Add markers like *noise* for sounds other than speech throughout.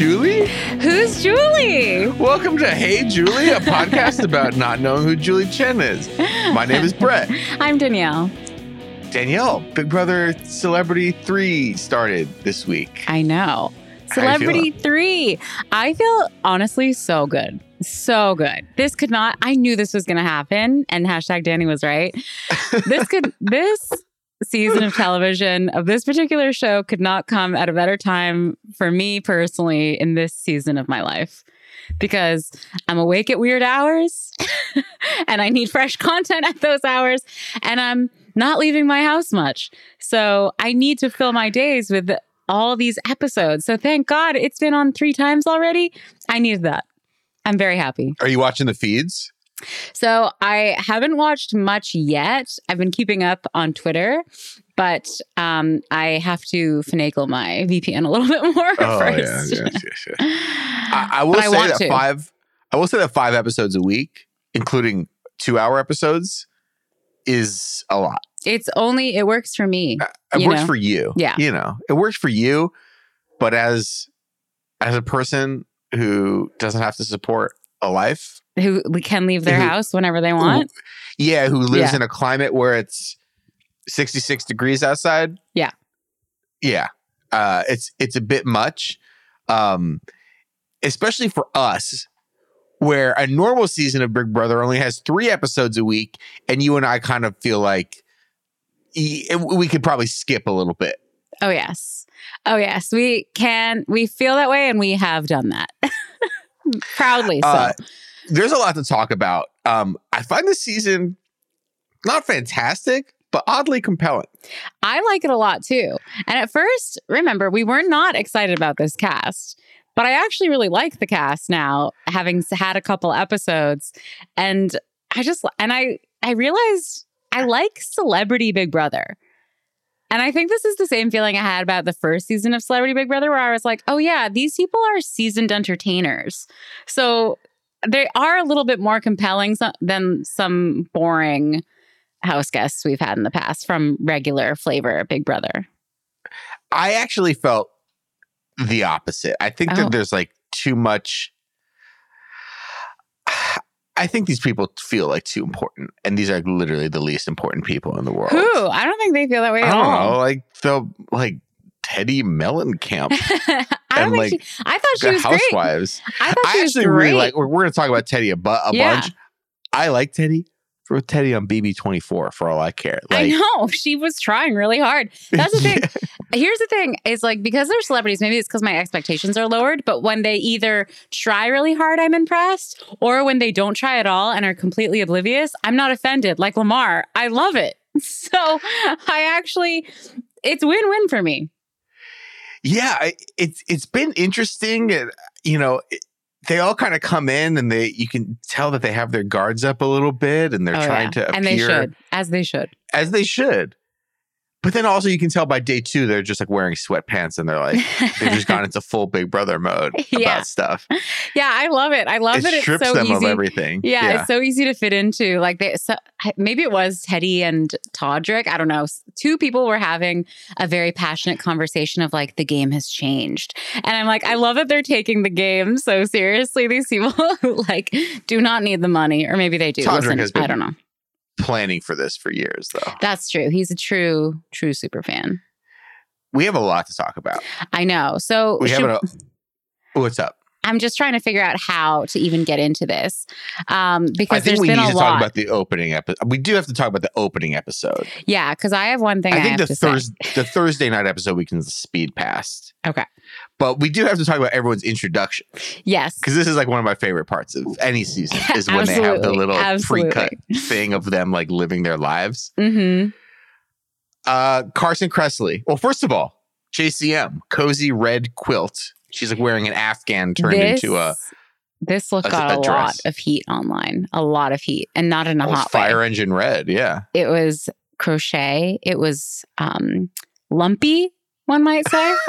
Julie? Who's Julie? Welcome to Hey Julie, a podcast about not knowing who Julie Chen is. My name is Brett. *laughs* I'm Danielle. Danielle, Big Brother Celebrity 3 started this week. I know. Celebrity 3. I feel honestly so good. So good. This could not, I knew this was going to happen. And hashtag Danny was right. *laughs* This could, this season of television of this particular show could not come at a better time for me personally in this season of my life because I'm awake at weird hours *laughs* and I need fresh content at those hours and I'm not leaving my house much. So I need to fill my days with all these episodes. So thank God it's been on three times already. I needed that. I'm very happy. Are you watching the feeds? So I haven't watched much yet. I've been keeping up on Twitter, but um, I have to finagle my VPN a little *laughs* bit more Oh, yeah, first. yes, yes, yes. *laughs* I, I will But say want that to. five. I will say that five episodes a week, including two-hour episodes, is a lot. It's only it works for me. It You works know? for you. Yeah. you know, it works for you. But as as a person who doesn't have to support a life, Who can leave their Who- house whenever they want. yeah, who lives Yeah. in a climate where it's sixty-six degrees outside, Yeah. yeah, uh, it's it's a bit much, um, especially for us, where a normal season of Big Brother only has three episodes a week, and you and I kind of feel like we could probably skip a little bit. Oh yes. Oh yes. We can we feel that way and we have done that. *laughs* Proudly so. Uh, there's a lot to talk about. Um, I find this season not fantastic, but oddly compelling. I like it a lot too. And at first, remember, we were not excited about this cast, but I actually really like the cast now, having had a couple episodes. And I just, and I, I realized I like Celebrity Big Brother. And I think this is the same feeling I had about the first season of Celebrity Big Brother, where I was like, oh, yeah, these people are seasoned entertainers. So they are a little bit more compelling so- than some boring house guests we've had in the past from regular flavor Big Brother. I actually felt the opposite. I think Oh. that there's like too much. *sighs* I think these people feel like too important, and these are literally the least important people in the world. Who? I don't think they feel that way I at don't all. know, like the like Teddi Mellencamp, *laughs* I And, like, she, I thought she was great. Housewives. I thought I she was actually great. really like. We're, we're going to talk about Teddi a, bu- a Yeah. bunch. I like Teddi. Throw Teddi on BB24 for all I care. Like, I know *laughs* she was trying really hard. That's the thing. *laughs* Here's the thing: is like because they're celebrities, maybe it's because my expectations are lowered. But when they either try really hard, I'm impressed, or when they don't try at all and are completely oblivious, I'm not offended. Like Lamar, I love it. So I actually, it's win-win for me. Yeah, it's it's been interesting. And, you know, it- they all kind of come in and they you can tell that they have their guards up a little bit and they're Oh, trying yeah. to appear and they should, as they should. as they should. But then also you can tell by day two they're just like wearing sweatpants and they're like they've just gone *laughs* into full Big Brother mode *laughs* about Yeah. stuff. yeah, I love it. I love it that it's strips so them of easy. everything. Yeah, it's so easy to fit into. Like they, so, maybe it was Teddi and Todrick. I don't know. Two people were having a very passionate conversation of like the game has changed, and I'm like, I love that they're taking the game so seriously. These people *laughs* like do not need the money, or maybe they do. Todrick Listen, has been- I don't know. Planning for this for years though. That's true. He's a true, true super fan. We have a lot to talk about. I know. So We have a what's up? I'm just trying to figure out how to even get into this um, because I think there's we been need a to lot. talk about the opening episode. We do have to talk about the opening episode. yeah, because I have one thing I, I think the. Thursday the Thursday night episode we can speed past. Okay. But we do have to talk about everyone's introduction Yes. because this is like one of my favorite parts of any season is when they have the little absolutely. pre-cut thing of them like living their lives. hmm Uh Carson Kressley. Well, first of all, JCM, cozy red quilt. She's like wearing an Afghan turned this, into a, This look a- got a a, lot of heat online, a lot of heat, and not in a oh, hot fire way. engine red. Yeah. It was crochet. It was um, lumpy, one might say. *laughs*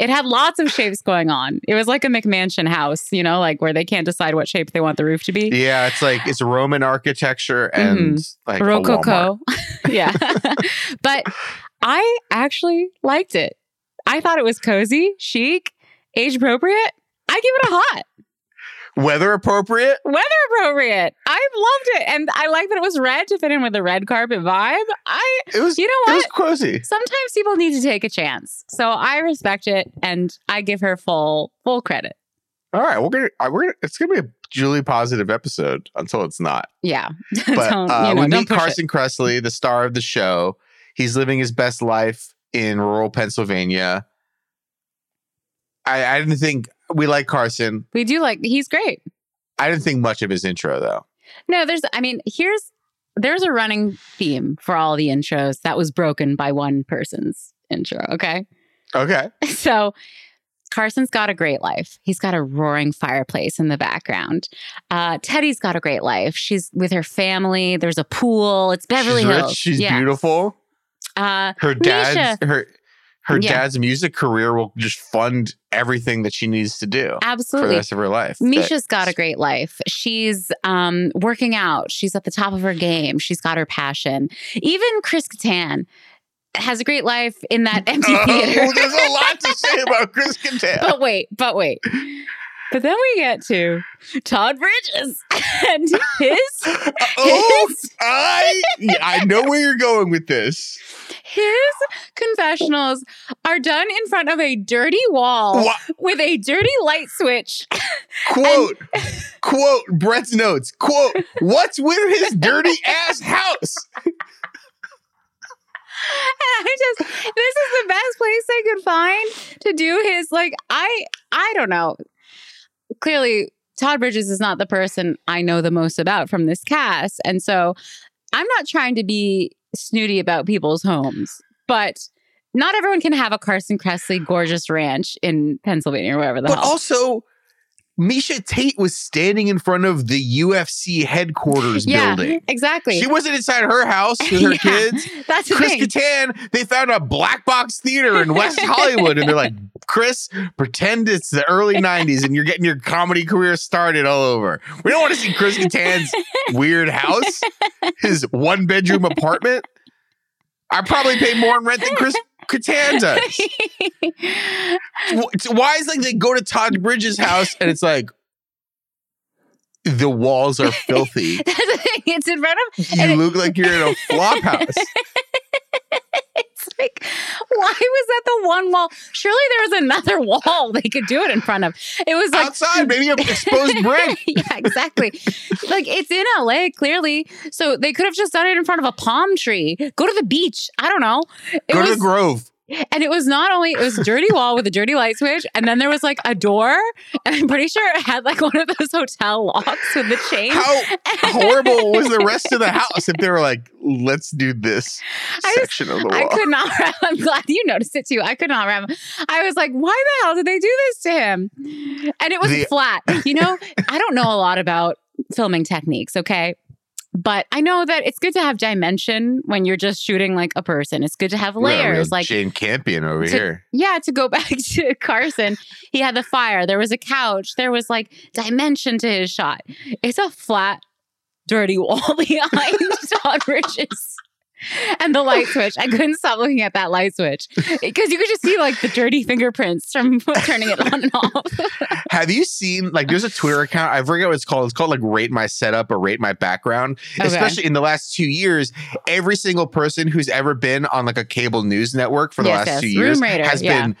it had lots of shapes going on. It was like a McMansion house, you know, like where they can't decide what shape they want the roof to be. Yeah, it's like it's Roman architecture and mm-hmm. like a Walmart. Rococo. *laughs* yeah. *laughs* but I actually liked it. I thought it was cozy, chic, age appropriate. I give it a hot. Weather appropriate. Weather appropriate. I loved it. And I like that it was red to fit in with the red carpet vibe. I It was. you know what? It was cozy. Sometimes people need to take a chance. So I respect it and I give her full full credit. All right, we're gonna. uh, We're gonna. It's gonna be a Julie positive episode until it's not. Yeah. *laughs* But don't, uh, you know, we meet push it. Carson Kressley, the star of the show. He's living his best life in rural Pennsylvania. I, I didn't think we like Carson. We do like he's great. I didn't think much of his intro though. No, there's I mean, here's there's a running theme for all the intros that was broken by one person's intro, okay? Okay. *laughs* So Carson's got a great life. He's got a roaring fireplace in the background. Uh, Teddi's got a great life. She's with her family. There's a pool. It's Beverly she's Hills. rich. She's yeah. beautiful. Uh, Her dad's her her Yeah. dad's music career will just fund everything that she needs to do Absolutely. for the rest of her life. Miesha's got a great life. She's um, working out. She's at the top of her game. She's got her passion. Even Chris Kattan has a great life in that *laughs* empty Oh, theater. there's a lot to say about Chris *laughs* Kattan. but wait, but wait. But then we get to Todd Bridges *laughs* and his oh, his, I yeah, I know where you're going with this. his confessionals are done in front of a dirty wall Wha- with a dirty light switch. quote, *laughs* quote, Brett's notes, quote, what's with his dirty ass house? And I just this is the best place I could find to do his like I I don't know. Clearly Todd Bridges is not the person I know the most about from this cast. And so I'm not trying to be snooty about people's homes, but not everyone can have a Carson Kressley gorgeous ranch in Pennsylvania or wherever the But hell. also, Miesha Tate was standing in front of the UFC headquarters yeah, building. exactly. She wasn't inside her house with her *laughs* Yeah. kids. That's the Chris thing. Kattan, they found a black box theater in West *laughs* Hollywood, and they're like, Chris, pretend it's the early 90s and you're getting your comedy career started all over. We don't want to see Chris Kattan's *laughs* weird house, his one bedroom apartment. I probably pay more in rent than Chris Kattan does. *laughs* Why is like they go to Todd Bridges' house and it's like the walls are filthy. *laughs* That's the thing. It's in front of You look like you're in a flop house. *laughs* *laughs* Why was that the one wall? Surely there was another *laughs* wall they could do it in front of. It was like Outside, maybe an exposed *laughs* brick. yeah, exactly. like it's in LA, clearly. So they could have just done it in front of a palm tree. Go to the beach. I don't know. It Go was, to the Grove. And it was not only it was a dirty wall with a dirty light switch, and then there was like a door, and I'm pretty sure it had like one of those hotel locks with the chain. How *laughs* horrible was the rest of the house if they were like, let's do this I section of the wall? I could not. *laughs* I'm glad you noticed it too. I could not wrap. I was like, why the hell did they do this to him? And it was The- flat. You know, I don't know a lot about filming techniques. Okay. But I know that it's good to have dimension when you're just shooting like a person. It's good to have layers. Like, Jane Campion over to- here. yeah, to go *laughs* back to Carson, he had the fire. There was a couch. There was like dimension to his shot. It's a flat, dirty wall *laughs* behind *laughs* Todd Bridges. *laughs* And the light switch. I couldn't stop looking at that light switch *laughs* because you could just see like the dirty fingerprints from *laughs* turning it on and off. Have you seen like there's a Twitter account? I forget what it's called. It's called like rate my setup or rate my background. Okay. Especially in the last two years, every single person who's ever been on like a cable news network for the Yes, last yes. two years Rater, has yeah. been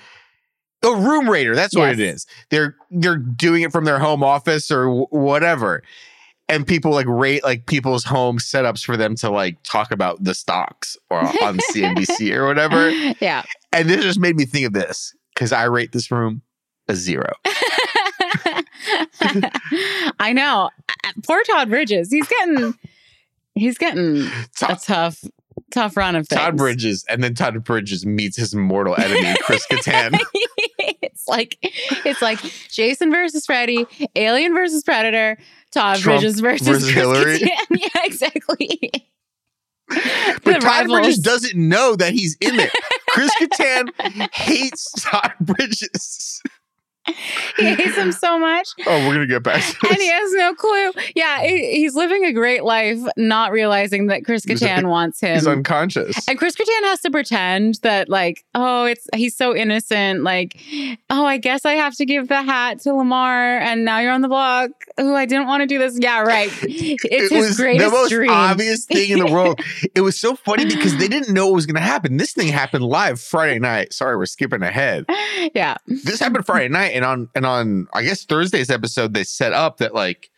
a Room Rater. That's what it Yes. is. They're they're doing it from their home office or w- whatever. And people like rate like people's home setups for them to like talk about the stocks or on CNBC *laughs* or whatever. yeah. And this just made me think of this because I rate this room a zero. *laughs* I know. Poor Todd Bridges. He's getting he's getting a tough, tough run of things. Todd Bridges, and then Todd Bridges meets his mortal enemy, Chris *laughs* Kattan. It's like it's like Jason versus Freddy, Alien versus Predator, Todd Trump Bridges versus, versus Chris Hillary. *laughs* Yeah, exactly. But The Todd Bridges doesn't know that he's in there. Chris Kattan hates Todd Bridges. *laughs* he hates him so much. *laughs* Oh, we're gonna get back to And he has no clue. Yeah, he's living a great life, not realizing that Chris Kattan wants him. He's unconscious. And Chris Kattan has to pretend that, like, oh, it's he's so innocent. Like, oh, I guess I have to give the hat to Lamar, and now you're on the block. Oh, I didn't want to do this. Yeah, right. *laughs* It's it his was greatest the most dream. obvious thing in the world. it was so funny because they didn't know what was going to happen. This thing happened live Friday night. Sorry, we're skipping ahead. yeah, This happened Friday night, and on and on I guess Thursday's episode they set up that like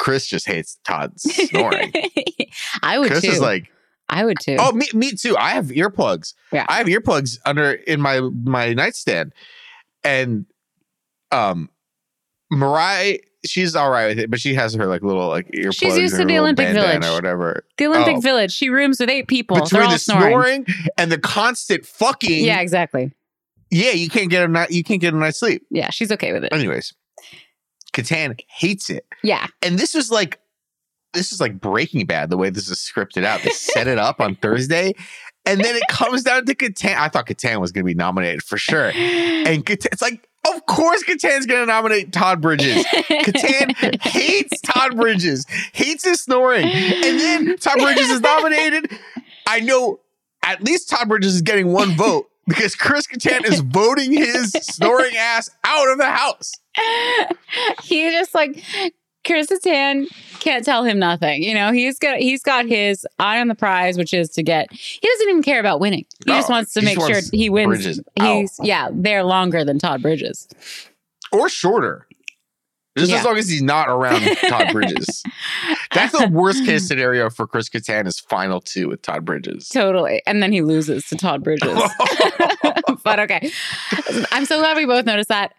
Chris just hates Todd snoring. *laughs* I would Chris too. is like, I would too. oh, me, me too. I have earplugs. Yeah. I have earplugs under in my my nightstand, and um, Mirai, she's all right with it, but she has her like little like earplugs. She's used to the Olympic Village. or whatever. the Olympic oh. Village. She rooms with eight people. They're Between all the snoring. snoring and the constant fucking, Yeah, exactly. Yeah, you can't get a night. You can't get a night's sleep. Yeah, she's okay with it. Anyways, Kattan hates it. Yeah, and this was like this is like Breaking Bad the way this is scripted out. They set it up on Thursday, and then it comes down to Kattan. I thought Kattan was going to be nominated for sure, and *laughs* Kattan, it's like, of course, Kattan's going to nominate Todd Bridges. Kattan hates Todd Bridges, hates his snoring, and then Todd Bridges is nominated. I know at least Todd Bridges is getting one vote. Because Chris Kattan is *laughs* voting his snoring ass out of the house. he just like Chris Kattan can't tell him nothing. You know, he's got he's got his eye on the prize, which is to get. He doesn't even care about winning. He just wants to make sure he wins. Bridges He's yeah, they're longer than Todd Bridges. or shorter. Just Yeah. as long as he's not around *laughs* Todd Bridges. That's the worst case scenario for Chris Kattan is final two with Todd Bridges. Totally, and then he loses to Todd Bridges. *laughs* *laughs* but okay, I'm so glad we both noticed that.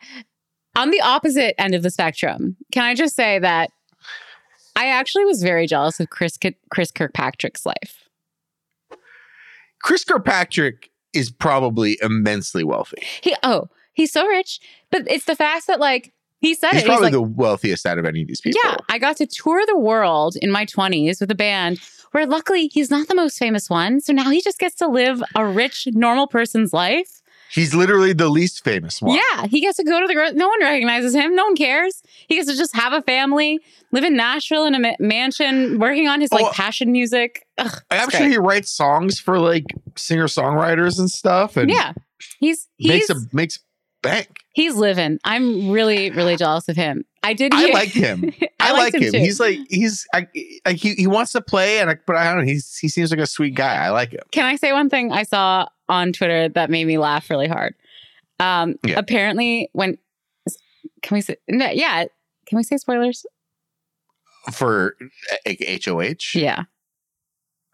On the opposite end of the spectrum, can I just say that I actually was very jealous of Chris Ki- Chris Kirkpatrick's life. Chris Kirkpatrick is probably immensely wealthy. He oh, he's so rich, but it's the fact that like he said He's it. probably he's the wealthiest out of any of these people. yeah, I got to tour the world in my 20s with a band where luckily he's not the most famous one. So now he just gets to live a rich, normal person's life. He's literally the least famous one. Yeah, he gets to go to the no one recognizes him, no one cares. He gets to just have a family, live in Nashville in a ma- mansion, working on his like Oh. passion music. Ugh, I'm it's sure he writes songs for like singer songwriters and stuff and yeah, he's he's makes a makes bank. He's living. I'm really really jealous of him. I did. I like him. *laughs* I, I like him. too. He's like he's I, like he, he wants to play and I, but I don't know. He's he seems like a sweet guy. I like him. Can I say one thing I saw on Twitter that made me laugh really hard? Um, Yeah. Apparently, when can we say? No, yeah, can we say spoilers? For H O H. Yeah,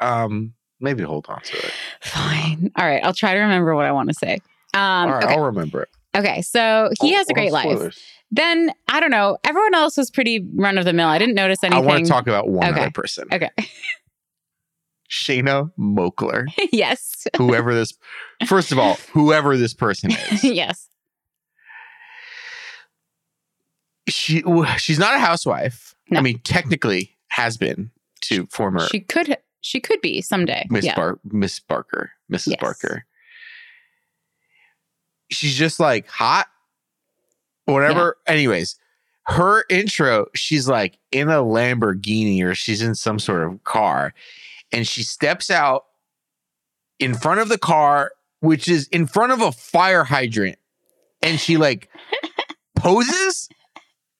Um, maybe hold on to it. fine. All right, I'll try to remember what I want to say. Um, All right, okay. I'll remember it. Okay, so he Oh, has a oh, great oh, life. Then I don't know. Everyone else was pretty run of the mill. I didn't notice anything. I want to talk about one Okay. other person. Okay. Shanna Moakler. *laughs* yes. Whoever this, first of all, *laughs* whoever this person is, yes. she she's not a housewife. No. I mean, technically has been to former She could. She could be someday. Miss yeah. Bar- Miss Barker, Mrs. Yes. Barker. She's just like hot, whatever. Anyways, her intro, she's like in a Lamborghini or she's in some sort of car, and she steps out in front of the car, which is in front of a fire hydrant, and she like *laughs* poses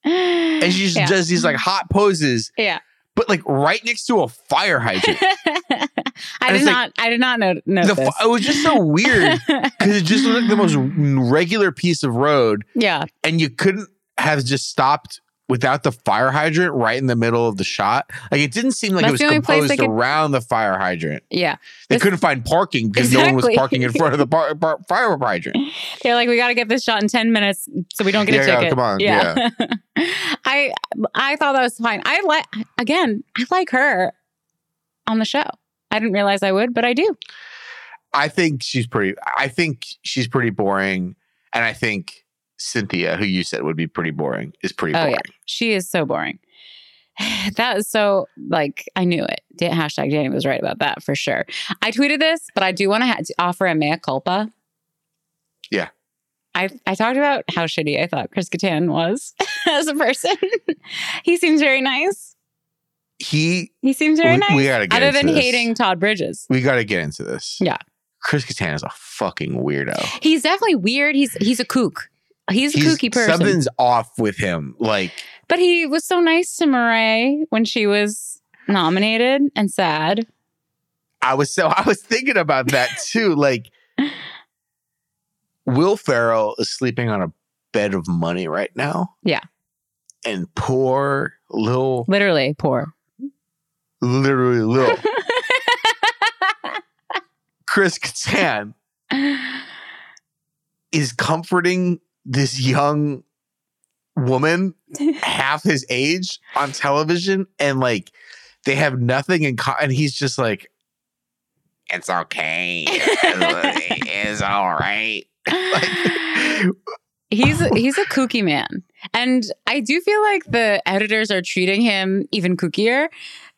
and she just Yeah. does these like hot poses, Yeah. but like right next to a fire hydrant. *laughs* I did it's like- not. I did not know. know The this. it was just so weird *laughs* because it just looked like the most regular piece of road, yeah. and you couldn't have just stopped without the fire hydrant right in the middle of the shot. Like it didn't seem like That's it was composed could- around the fire hydrant. Yeah. They This- couldn't find parking because no one was parking in front of the par- par- fire hydrant. *laughs* They're like, we got to get this shot in 10 minutes so we don't get Yeah, a yeah, ticket. come on, Yeah. *laughs* I I thought that was fine. I like again, I like her on the show. I didn't realize I would, but I do. I think she's pretty. I think she's pretty boring, and I think Cynthia, who you said would be pretty boring, is pretty Oh, boring. yeah. She is so boring. *sighs* That is so like I knew it. Hashtag Danny was right about that for sure. I tweeted this, but I do want to ha- offer a mea culpa. Yeah. I, I talked about how shitty I thought Chris Kattan was *laughs* as a person. he seems very nice. He He seems very We- nice. we gotta get Other than this. hating Todd Bridges. we got to get into this. Yeah. Chris Kattan is a fucking weirdo. He's definitely weird. He's he's a kook. He's a He's- kooky person. Something's off with him. Like But he was so nice to Mirai when she was nominated and sad. I was so I was thinking about that *laughs* too. Like Will Ferrell is sleeping on a bed of money right now. Yeah. And poor little Literally poor. Literally little *laughs* Chris Kattan is comforting this young woman *laughs* half his age on television and like they have nothing in common and he's just like it's okay *laughs* it's all right like he's he's a kooky man. And I do feel like the editors are treating him even kookier.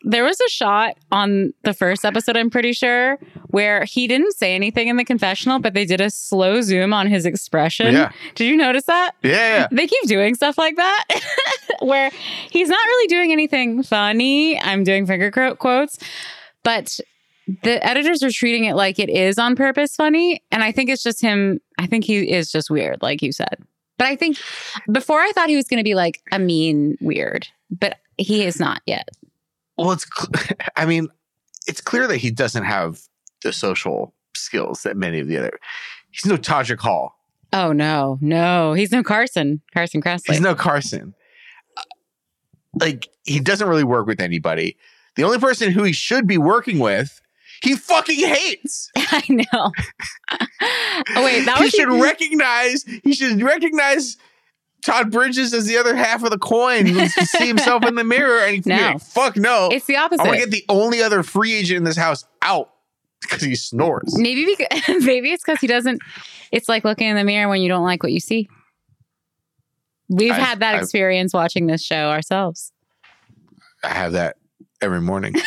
There was a shot on the first episode, I'm pretty sure, where he didn't say anything in the confessional, but they did a slow zoom on his expression. yeah Did you notice that? yeah They keep doing stuff like that *laughs* where he's not really doing anything funny. I'm doing finger quote- quotes, but the editors are treating it like it is on purpose funny. And I think it's just him. I think he is just weird, like you said. But I think before I thought he was going to be like a mean weird, but he is not yet. Well it's cl- *laughs* i mean it's clear that he doesn't have the social skills that many of the other he's no Todrick Hall Oh, no, no. He's no Carson, Carson Kressley. He's no Carson. Uh, Like he doesn't really work with anybody. The only person who he should be working with, he fucking hates. *laughs* I know. *laughs* oh, wait, that he was should recognize. He should recognize Todd Bridges is the other half of the coin. He see himself in the mirror, and he's *laughs* No. like, "Fuck no! It's the opposite. I want to get the only other free agent in this house out because he snores." Maybe because *laughs* maybe it's because he doesn't. It's like looking in the mirror when you don't like what you see. We've I've- had that I've- experience watching this show ourselves. I have that every morning. *laughs*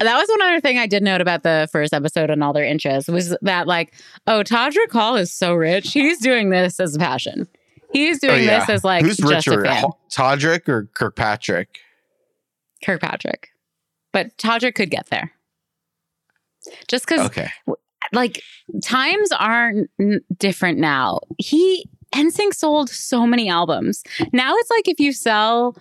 That was one other thing I did note about the first episode and all their interests was that like, oh, Todrick Hall is so rich. He's doing this as a passion. He's oh, doing Oh, yeah. this as like Who's just richer, a fan. Todrick or Kirkpatrick? Kirkpatrick. But Todrick could get there. Just because Okay, like times are n- different now. He NSYNC sold so many albums. Now it's like if you sell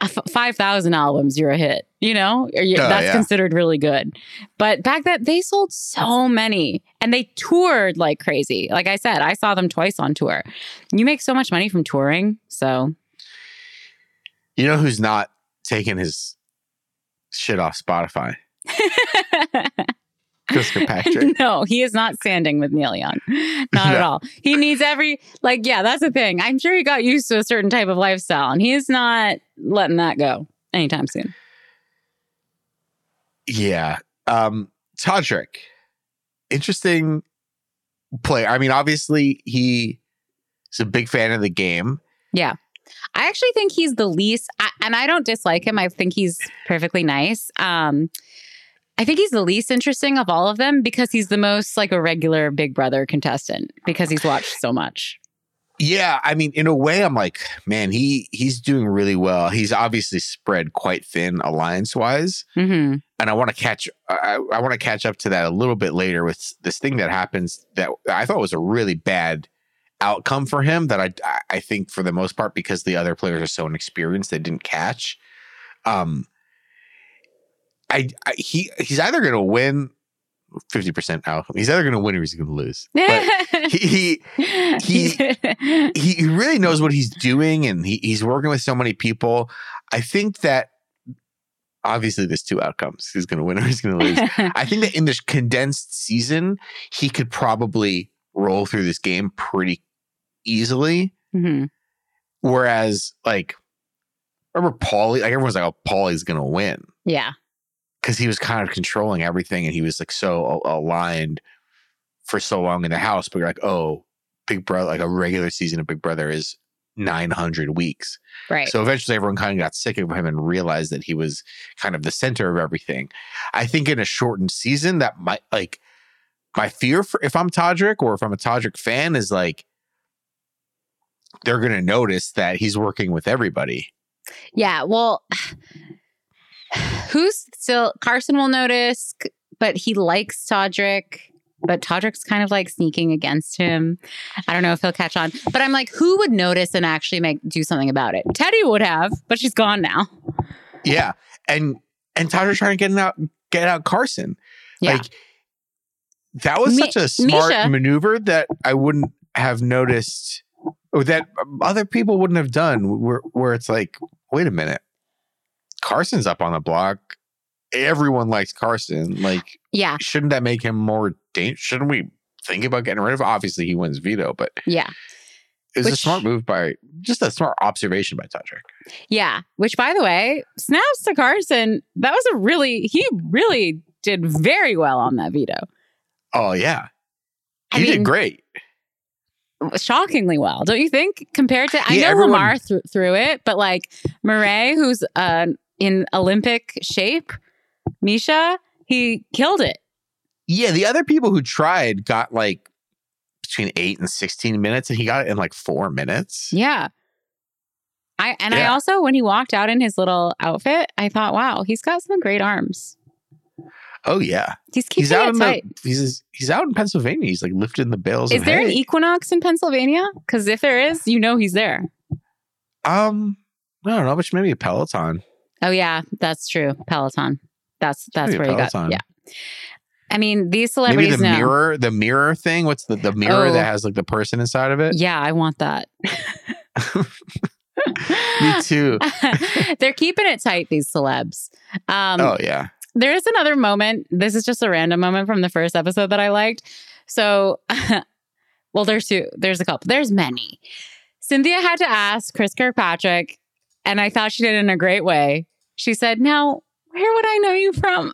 a f- 5,000 albums, you're a hit, you know? You- Oh, that's yeah. considered really good. But back then they sold so many and they toured like crazy. Like I said, I saw them twice on tour. You make so much money from touring. So you know who's not taking his shit off Spotify? *laughs* Chris Kirkpatrick. *laughs* no, he is not standing with Neil Young. *laughs* Not at all. He needs every like yeah, that's the thing. I'm sure he got used to a certain type of lifestyle and he's not letting that go anytime soon. Yeah. Um, Todrick, interesting player. I mean, obviously he is a big fan of the game. Yeah. I actually think he's the least I, and I don't dislike him. I think he's perfectly nice. Um I think he's the least interesting of all of them because he's the most like a regular Big Brother contestant because he's watched so much. Yeah, I mean, in a way, I'm like, man, he he's doing really well. He's obviously spread quite thin alliance wise, hmm and I want to catch I, I want to catch up to that a little bit later with this thing that happens that I thought was a really bad outcome for him. That I I think for the most part because the other players are so inexperienced, they didn't catch. Um, I, I he he's either going to win fifty percent outcome. He's either going to win or he's going to lose. But he, *laughs* he he he really knows what he's doing and he, he's working with so many people. I think that obviously there's two outcomes. He's going to win or he's going to lose. *laughs* I think that in this condensed season, he could probably roll through this game pretty easily. hmm Whereas, like, remember Paulie? Like everyone's like, "Oh, Paulie's going to win." Yeah. Because he was kind of controlling everything and he was like so aligned for so long in the house. But you're like, oh, Big Brother, like a regular season of Big Brother is 900 weeks. Right. So eventually everyone kind of got sick of him and realized that he was kind of the center of everything. I think in a shortened season, that might like my fear for if I'm Todrick or if I'm a Todrick fan is like, they're going to notice that he's working with everybody. Yeah. Well, who's still Carson will notice, but he likes Todrick. But Todrick's kind of like sneaking against him. I don't know if he'll catch on. But I'm like, who would notice and actually make do something about it? Teddi would have, but she's gone now. Yeah, and and Todrick's trying to get out get out Carson. Yeah. Like that was Mi- such a smart Misha- maneuver that I wouldn't have noticed, or that other people wouldn't have done. Where where it's like, wait a minute, Carson's up on the block. Everyone likes Carson. Like, yeah. shouldn't that make him more dangerous? Shouldn't we think about getting rid of? Obviously, he wins veto, but Yeah. it was a smart move by just a smart observation by Todrick. Yeah. Which, by the way, snaps to Carson. That was a really, he really did very well on that veto. Oh yeah, I he mean- did great. Shockingly well, don't you think? Compared to, I Yeah, know everyone- Lamar th- threw it, but like Mirai, who's uh, in Olympic shape, Miesha, he killed it. Yeah, the other people who tried got like between eight and sixteen minutes, and he got it in like four minutes. Yeah. I and I also when he walked out in his little outfit, I thought, wow, he's got some great arms. Oh yeah, He's keeping he's out it in tight. the he's he's out in Pennsylvania. He's like lifting the bales. Is there an. Equinox in Pennsylvania? Because if there is, you know he's there. um? I don't know, but maybe a Peloton. Oh yeah, that's true. Peloton. That's that's Maybe where you got. Yeah. I mean, these Maybe celebrities the know. mirror, the mirror thing. What's the the mirror Oh. that has like the person inside of it? Yeah, I want that. *laughs* *laughs* Me too. *laughs* They're keeping it tight, these celebs. Um, oh yeah. there is another moment. This is just a random moment from the first episode that I liked. So, well, there's two. There's a couple. There's many. Cynthia had to ask Chris Kirkpatrick, and I thought she did it in a great way. She said, "Now, where would I know you from?"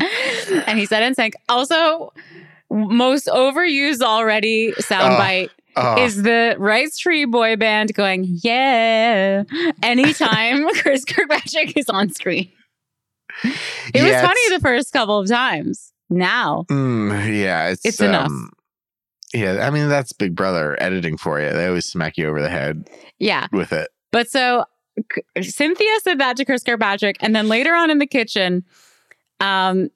*laughs* and he said NSYNC. Also, most overused already soundbite Oh, is the Rice Tree boy band going, yeah, anytime *laughs* Chris Kirkpatrick is on screen. It was funny the first couple of times. Now, Mm, yeah, it's It's enough. um, Yeah, I mean that's Big Brother editing for you. They always smack you over the head yeah. with it. But so Cynthia said that to Chris Kirkpatrick. And then later on in the kitchen, um,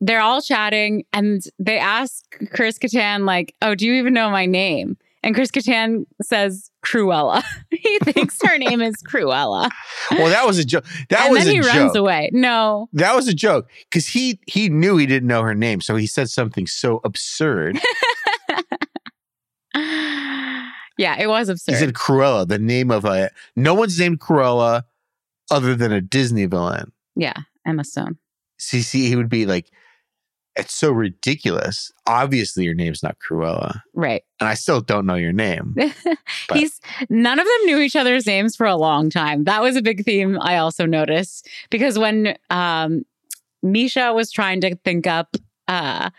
they're all chatting and they ask Chris Kattan, like, oh, do you even know my name? And Chris Kattan says Cruella. *laughs* he thinks her name is Cruella. Well, that was a joke. That was a joke. and was then he joke. runs away. No, That was a joke because he he knew he didn't know her name, so he said something so absurd. *laughs* yeah, it was absurd. he said Cruella, the name of a no one's named Cruella other than a Disney villain. yeah, Emma Stone. CC, he would be like, "It's so ridiculous. Obviously, your name's not Cruella, Right. and I still don't know your name." *laughs* He's none of them knew each other's names for a long time. That was a big theme I also noticed because when um Miesha was trying to think up uh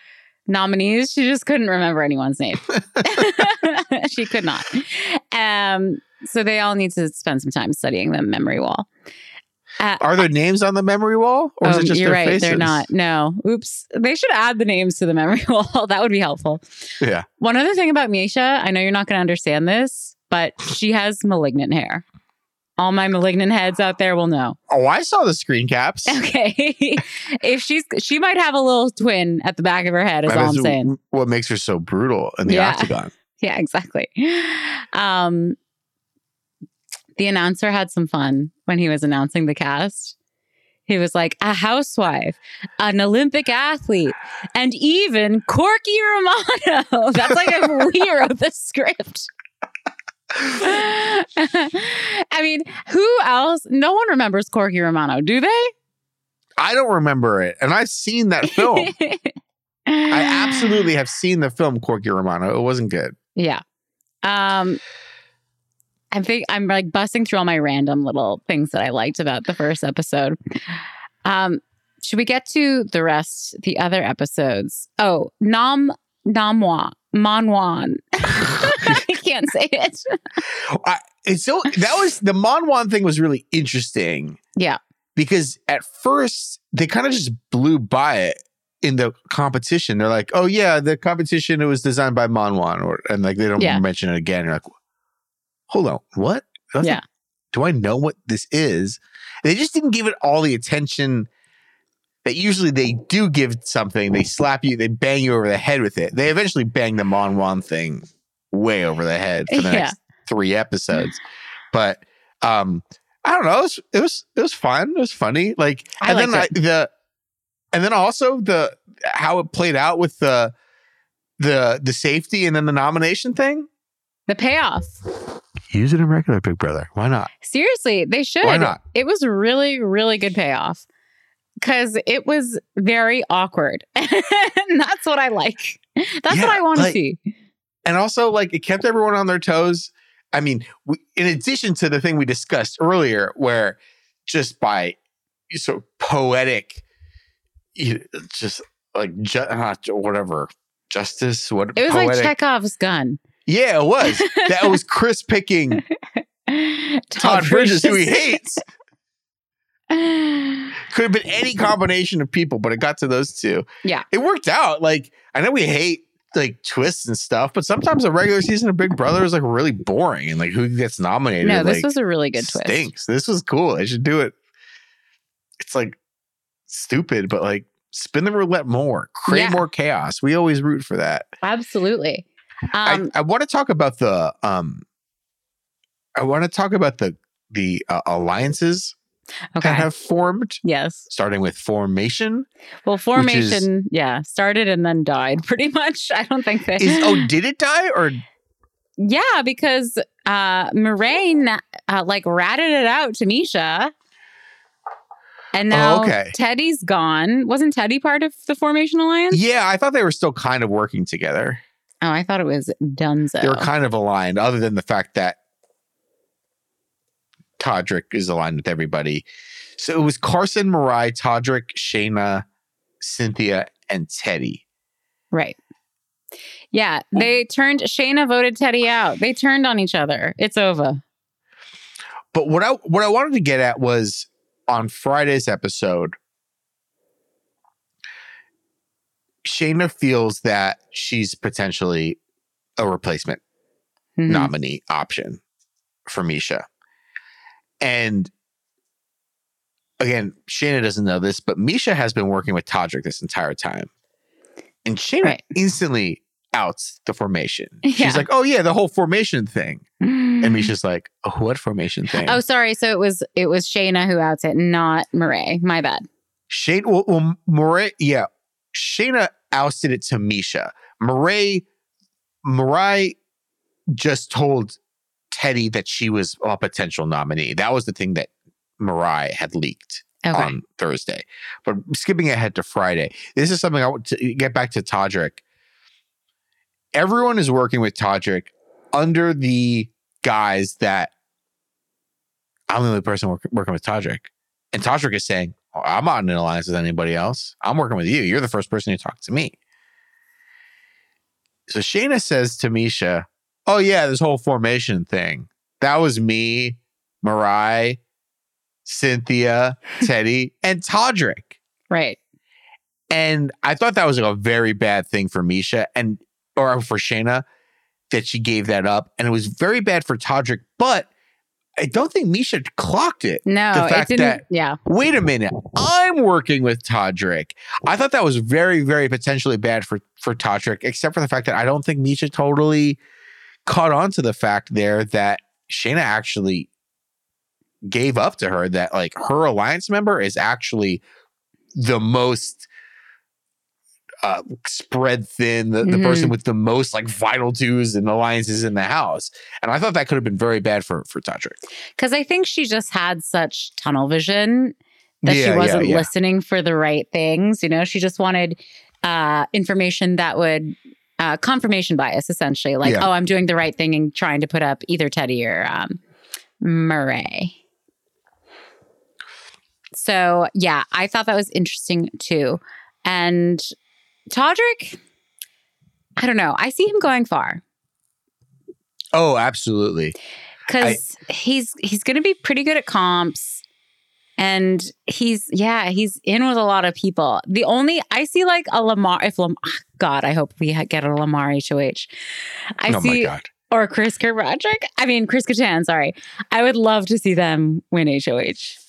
nominees, she just couldn't remember anyone's name. *laughs* *laughs* she could not. Um so they all need to spend some time studying the memory wall. Uh, Are there names on the memory wall, or is it just you're their right. faces? They're not. No. Oops. They should add the names to the memory *laughs* wall. that would be helpful. Yeah. One other thing about Miesha, I know you're not going to understand this, but she has malignant hair. All my malignant heads out there will know. Oh, I saw the screen caps. Okay. *laughs* if she's, she might have a little twin at the back of her head, is That all I'm saying. What makes her so brutal in the Yeah. octagon? *laughs* Yeah, exactly. Um, the announcer had some fun when he was announcing the cast. He was like, a housewife, an Olympic athlete, and even Corky Romano. *laughs* That's like if we wrote the script. *laughs* I mean, who else? No one remembers Corky Romano, do they? I don't remember it, and I've seen that film. *laughs* I absolutely have seen the film Corky Romano. It wasn't good. Yeah. Um I think I'm like busting through all my random little things that I liked about the first episode. Um should we get to the rest, the other episodes? Oh, Nam Namwa Manwan. *laughs* Can't say it. *laughs* I, so that was the Monwan thing was really interesting. Yeah. because at first they kind of just blew by it, in the competition. They're like, "Oh yeah, the competition it was designed by Monwan," or and like they don't Yeah. mention it again. You're like, "Hold on, what? That's Yeah. like- do I know what this is?" They just didn't give it all the attention that usually they do give something. They slap you, they bang you over the head with it. They eventually bang the Monwan thing way over the head for the Yeah. next three episodes. *laughs* But um, I don't know. It was it was it was fun. It was funny. Like I and then I, the and then also the how it played out with the the the safety and then the nomination thing. The payoff. Use it in regular Big Brother. Why not? Seriously, they should. Why not? It was really, really good payoff because it was very awkward. *laughs* and that's what I like. That's Yeah, what I want to like- see. And also, like, it kept everyone on their toes. I mean, we, in addition to the thing we discussed earlier, where just by so poetic, you just like ju- whatever justice, what It was poetic. like Chekhov's gun. yeah, it was. that was Chris picking *laughs* Todd Bridges, who he hates. Could have been any combination of people, but it got to those two. Yeah. It worked out. Like, I know we hate like twists and stuff, but sometimes a regular season of Big Brother is like really boring and like who gets nominated. no, this like, was a really good twist. stinks. This was cool. I should do it. It's like stupid, but like spin the roulette more, create Yeah. more chaos. We always root for that. Absolutely. Um, I, I want to talk about the um I want to talk about the the uh, alliances okay. that have formed yes. starting with formation Well, is- formation, yeah, started and then died *laughs* pretty much. I don't think they. is oh did it die or yeah, because uh Moraine uh, like ratted it out to Miesha. And now Oh, okay. Teddi's gone. Wasn't Teddi part of the Formation Alliance? yeah i thought they were still kind of working together Oh, I thought it was Dunzo. they were kind of aligned other than the fact that todrick is aligned with everybody so it was carson mirai todrick shanna cynthia and teddi right. Yeah, they turned Shanna voted Teddi out. They turned on each other. It's over. But what I what I wanted to get at was on Friday's episode, Shanna feels that she's potentially a replacement Mhm. nominee option for Miesha. And again, Shanna doesn't know this, but Miesha has been working with Todrick this entire time. And Shanna Right. instantly outs the formation. *laughs* Yeah. She's like, oh yeah, the whole formation thing. And. *laughs* Miesha's like, oh, what formation thing? Oh, sorry. So it was it was Shanna who outs it, not Mirai. My bad. Shane, well, well Mirai, yeah, Shanna ousted it to Miesha. Mirai, Mirai just told Teddi that she was a potential nominee. That was the thing that Mirai had leaked Okay. on Thursday. But skipping ahead to Friday, this is something I want to get back to Todrick. Everyone is working with Todrick under the guise that I'm the only person work, working with Todrick. And Todrick is saying, "Oh, I'm not in an alliance with anybody else. I'm working with you. You're the first person to talk to me. So Shanna says to Miesha, Oh, yeah, this whole formation thing. That was me, Mirai, Cynthia, *laughs* Teddi, and Todrick. right. And I thought that was like a very bad thing for Miesha and or for Shanna that she gave that up. And it was very bad for Todrick, but I don't think Miesha clocked it. No, The it didn't. that- yeah. Wait a minute. I'm working with Todrick. I thought that was very, very potentially bad for, for Todrick, except for the fact that I don't think Miesha totally caught on to the fact there that Shanna actually gave up to her that like her alliance member is actually the most uh, spread thin, the, the Mhm. person with the most like vital twos and alliances in the house. And I thought that could have been very bad for for Todrick. Because I think she just had such tunnel vision that Yeah, she wasn't yeah. listening for the right things. You know, she just wanted uh, information that would uh, confirmation bias, essentially. Like, Yeah. oh, I'm doing the right thing and trying to put up either Teddi or um, Mirai. So yeah, I thought that was interesting too. And Todrick, I don't know. I see him going far Oh, absolutely. because he's he's going to be pretty good at comps And he's yeah, he's in with a lot of people. The only I see like a Lamar if Lamar God, I hope we get a Lamar HOH. I oh my see god. or Chris Kirkpatrick. I mean Chris Kattan, sorry. I would love to see them win HOH.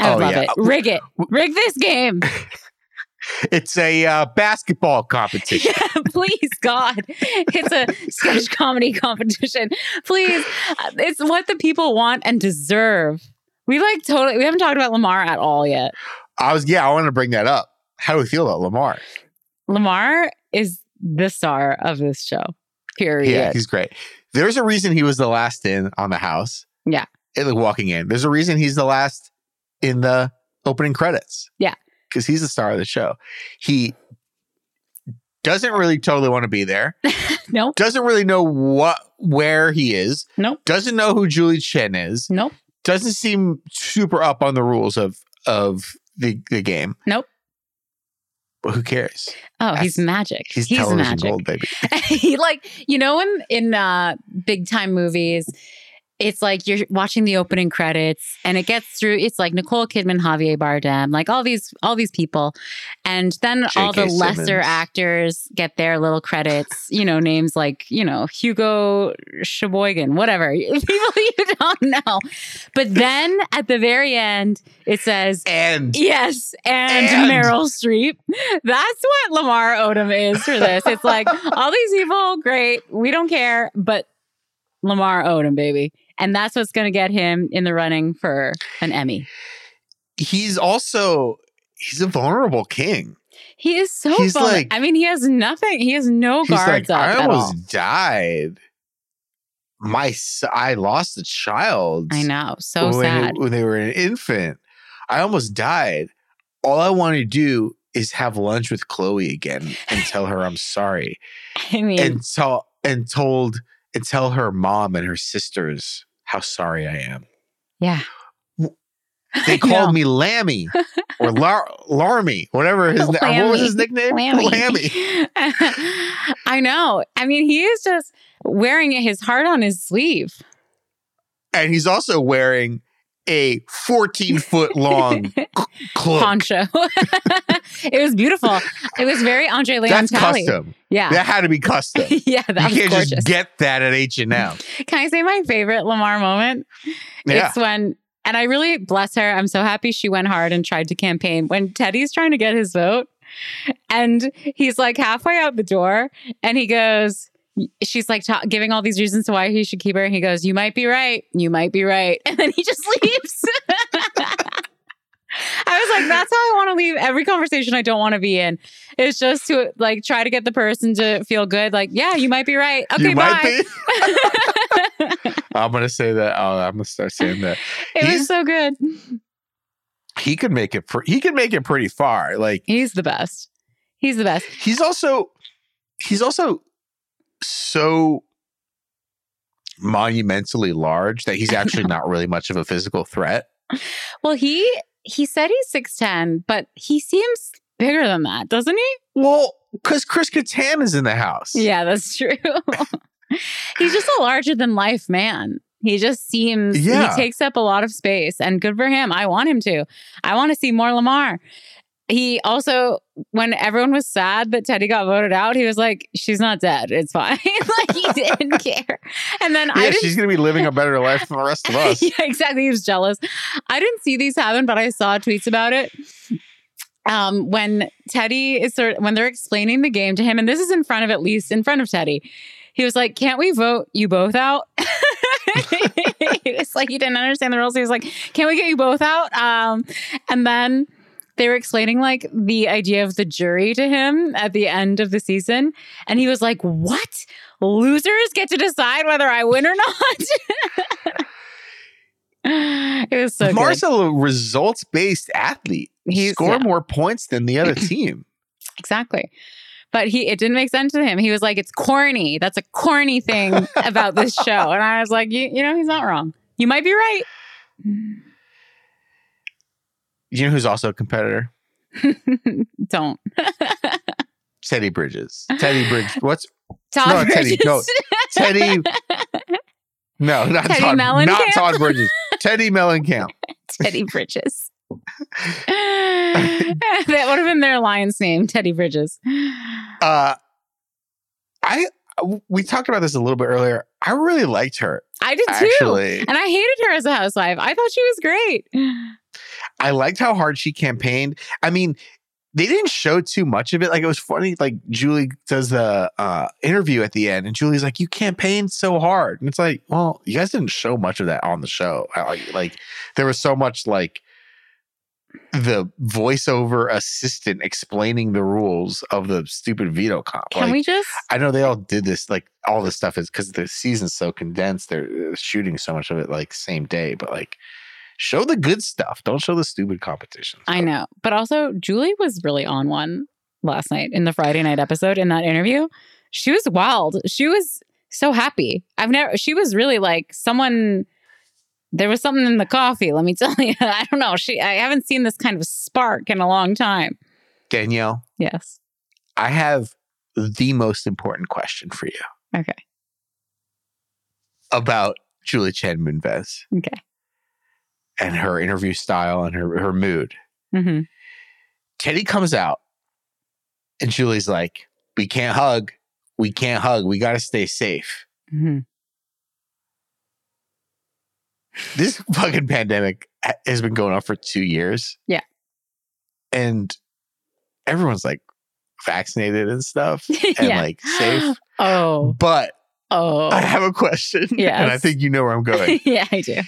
I would Oh, love yeah. it. Rig it. Rig this game. *laughs* It's a uh, basketball competition. *laughs* Yeah, please, God. It's a sketch *laughs* comedy competition. Please. Uh, It's what the people want and deserve. We like totally, we haven't talked about Lamar at all yet. I was yeah, I wanted to bring that up. How do we feel about Lamar? Lamar is the star of this show, period. Yeah, he's great. There's a reason he was the last in on the house. Yeah. In the walking in. There's a reason he's the last in the opening credits. Yeah. Because he's the star of the show. He doesn't really totally want to be there. *laughs* nope. Doesn't really know what where he is. Nope. Doesn't know who Julie Chen is. Nope. Doesn't seem super up on the rules of of the, the game. Nope. But who cares? Oh, he's magic. He's, He's, television magic. gold, baby. *laughs* he like you know in in uh big time movies it's like you're watching the opening credits and it gets through it's like Nicole Kidman, Javier Bardem, like all these all these people and then all the J.K. lesser actors get their little credits, you know, names like, you know, Hugo Sheboygan, whatever. *laughs* People you don't know. But then at the very end it says And Yes, and, And- Meryl Streep. That's what Lamar Odom is for this. It's like *laughs* all these people, great, we don't care, but Lamar Odom, baby, and that's what's going to get him in the running for an Emmy. he's also he's a vulnerable king. He is so He's fun. like- I mean, he has nothing. He has no guards like, up I at all. almost died. My I lost a child. I know, so when, sad. when they were an infant. I almost died. All I want to do is have lunch with Chloe again and tell her I'm sorry. *laughs* I mean, and tell and told and tell her mom and her sisters how sorry I am. yeah. *laughs* They called me Lammy or *laughs* Lar- Larmy, whatever his name. What was his nickname? *laughs* Lammy. I know. I mean, he is just wearing his heart on his sleeve. And he's also wearing a 14 foot long *laughs* cloak. poncho. *laughs* it was beautiful. It was very Andre Leon That's Talley. custom. Yeah. That had to be custom. *laughs* Yeah, that was can't gorgeous. just get that at H and M. Can I say my favorite Lamar moment? Yeah, It's when, and I really bless her. I'm so happy she went hard and tried to campaign when Teddi's trying to get his vote. And he's like halfway out the door and he goes, She's like ta- giving all these reasons to why he should keep her. And he goes, You might be right. You might be right. *laughs* And then he just leaves. *laughs* I was like, That's how I want to leave every conversation I don't want to be in. It's just to like try to get the person to feel good. Like, yeah, you might be right. Okay, you bye. *laughs* I'm gonna say that. Oh, I'm gonna start saying that. it He's- was so good. He could make it. Pre- he could make it pretty far. Like He's the best. He's the best. he's also he's also so monumentally large that he's actually not really much of a physical threat. Well, he he said he's 6'10, but he seems bigger than that, doesn't he? Well, because Chris Kattan is in the house. Yeah, that's true. *laughs* he's just a larger than life man. He just seems Yeah. he takes up a lot of space and good for him. I want him to. I want to see more Lamar. He also, when everyone was sad that Teddi got voted out, he was like, "She's not dead. It's *laughs* fine." *laughs* like he didn't *laughs* care. And then I Yeah, didn't she's gonna be living a better life than the rest of us. yeah, exactly. He was jealous. I didn't see these happen, but I saw tweets about it. Um, when Teddi is sort of, when they're explaining the game to him, and this is in front of at least in front of Teddi, he was like, "Can't we vote you both out?" it's like he didn't understand the rules. He was like, "Can we get you both out?" Um, and then they were explaining like the idea of the jury to him at the end of the season, and he was like, "What? Losers get to decide whether I win or not." *laughs* it was so. Marcel a results based athlete. He's- Score yeah. more points than the other *clears throat* team. Exactly. But he it didn't make sense to him. He was like, it's corny. That's a corny thing *laughs* about this show. And I was like, you, you know, he's not wrong. You might be right. You know who's also a competitor? *laughs* Don't. *laughs* Teddy Bridges. Teddy Bridges. What's *laughs* Todd No, Teddy, Bridges. no. Teddy? No, not Teddy Todd. Mellencamp? Not Todd Bridges. Teddi Mellencamp. Teddy Bridges. that would have been their alliance name, Teddy Bridges. Uh, I we talked about this a little bit earlier. I really liked her I did too. actually. And I hated her as a housewife. I thought she was great. I liked how hard she campaigned. I mean, they didn't show too much of it. Like it was funny. Like Julie does the uh, interview at the end, and Julie's like, "You campaigned so hard," and it's like, "Well, you guys didn't show much of that on the show. Like, like there was so much like the voiceover assistant explaining the rules of the stupid veto comp. Can like, we just I know they all did this. Like all this stuff is because the season's so condensed. They're uh, shooting so much of it like same day, but like. Show the good stuff. Don't show the stupid competitions. I know. But also Julie was really on one last night in the Friday night episode in that interview. She was wild. She was so happy. I've never she was really like someone there was something in the coffee, let me *laughs* tell you. I don't know. She I haven't seen this kind of spark in a long time. Danielle, Yes. I have the most important question for you Okay. about Julie Chen Moonves Okay. And her interview style and her, her mood. hmm Teddi comes out and Julie's like, We can't hug. We can't hug. We got to stay safe. hmm This fucking pandemic has been going on for two years. Yeah. And everyone's like vaccinated and stuff *laughs* and yeah. like safe. *gasps* Oh. But Oh. I have a question. Yeah. And I think you know where I'm going. *laughs* yeah, I do.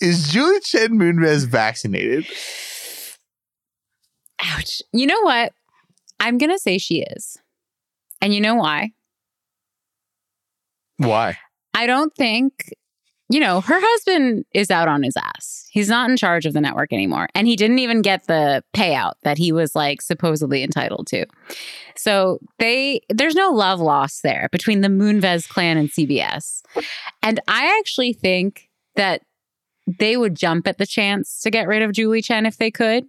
Is Julie Chen Moonves vaccinated? Ouch. You know what? I'm going to say she is. And you know why? Why? I don't think, you know, her husband is out on his ass. He's not in charge of the network anymore. And he didn't even get the payout that he was like supposedly entitled to. So they, there's no love lost there between the Moonves clan and CBS. And I actually think that they would jump at the chance to get rid of Julie Chen if they could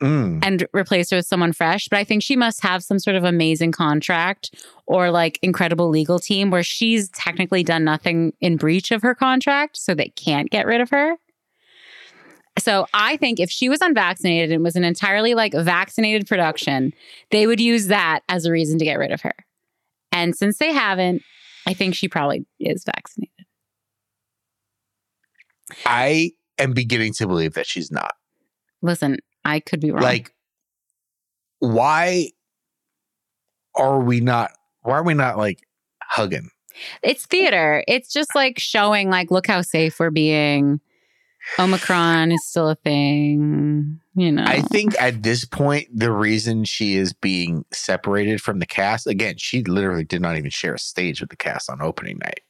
Mm. and replace her with someone fresh. But I think she must have some sort of amazing contract or like incredible legal team where she's technically done nothing in breach of her contract, so they can't get rid of her. So I think if she was unvaccinated and was an entirely like vaccinated production, they would use that as a reason to get rid of her. And since they haven't, I think she probably is vaccinated. I am beginning to believe that she's not. Listen, I could be wrong. Like, why are we not? Why are we not like hugging? It's theater. It's just like showing, like, look how safe we're being. Omicron is still a thing, you know. I think at this point, the reason she is being separated from the cast again, she literally did not even share a stage with the cast on opening night.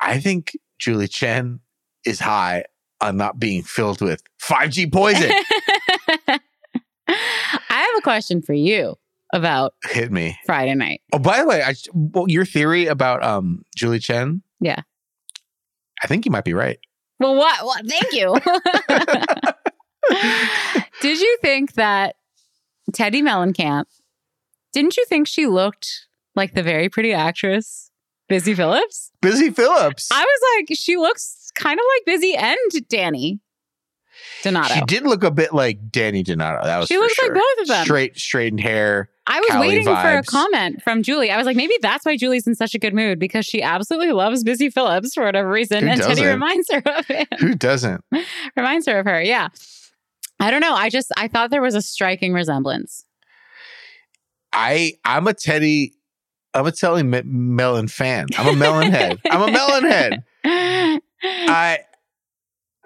I think Julie Chen is high on not being filled with 5G poison. *laughs* I have a question for you about Hit me. Friday night. Oh, by the way, I, well, your theory about um Julie Chen. Yeah. I think you might be right. Well, what? What? Thank you. *laughs* Did you think that Teddi Mellencamp? Didn't you think she looked like the very pretty actress Busy Phillips? Busy Phillips. I was like, she looks kind of like Busy and Danny Donato. She did look a bit like Danny Donato. That was She looks like both of them. Straight, straightened hair. I was waiting for a comment from Julie. I was like, maybe that's why Julie's in such a good mood because she absolutely loves Busy Phillips for whatever reason, Who and Teddi doesn't? reminds her of him. Who doesn't? *laughs* reminds her of her. Yeah. I don't know. I just I thought there was a striking resemblance. I I'm a Teddi. I'm a Teddi Me- Melon fan. I'm a melon head. I'm a melon head. *laughs* I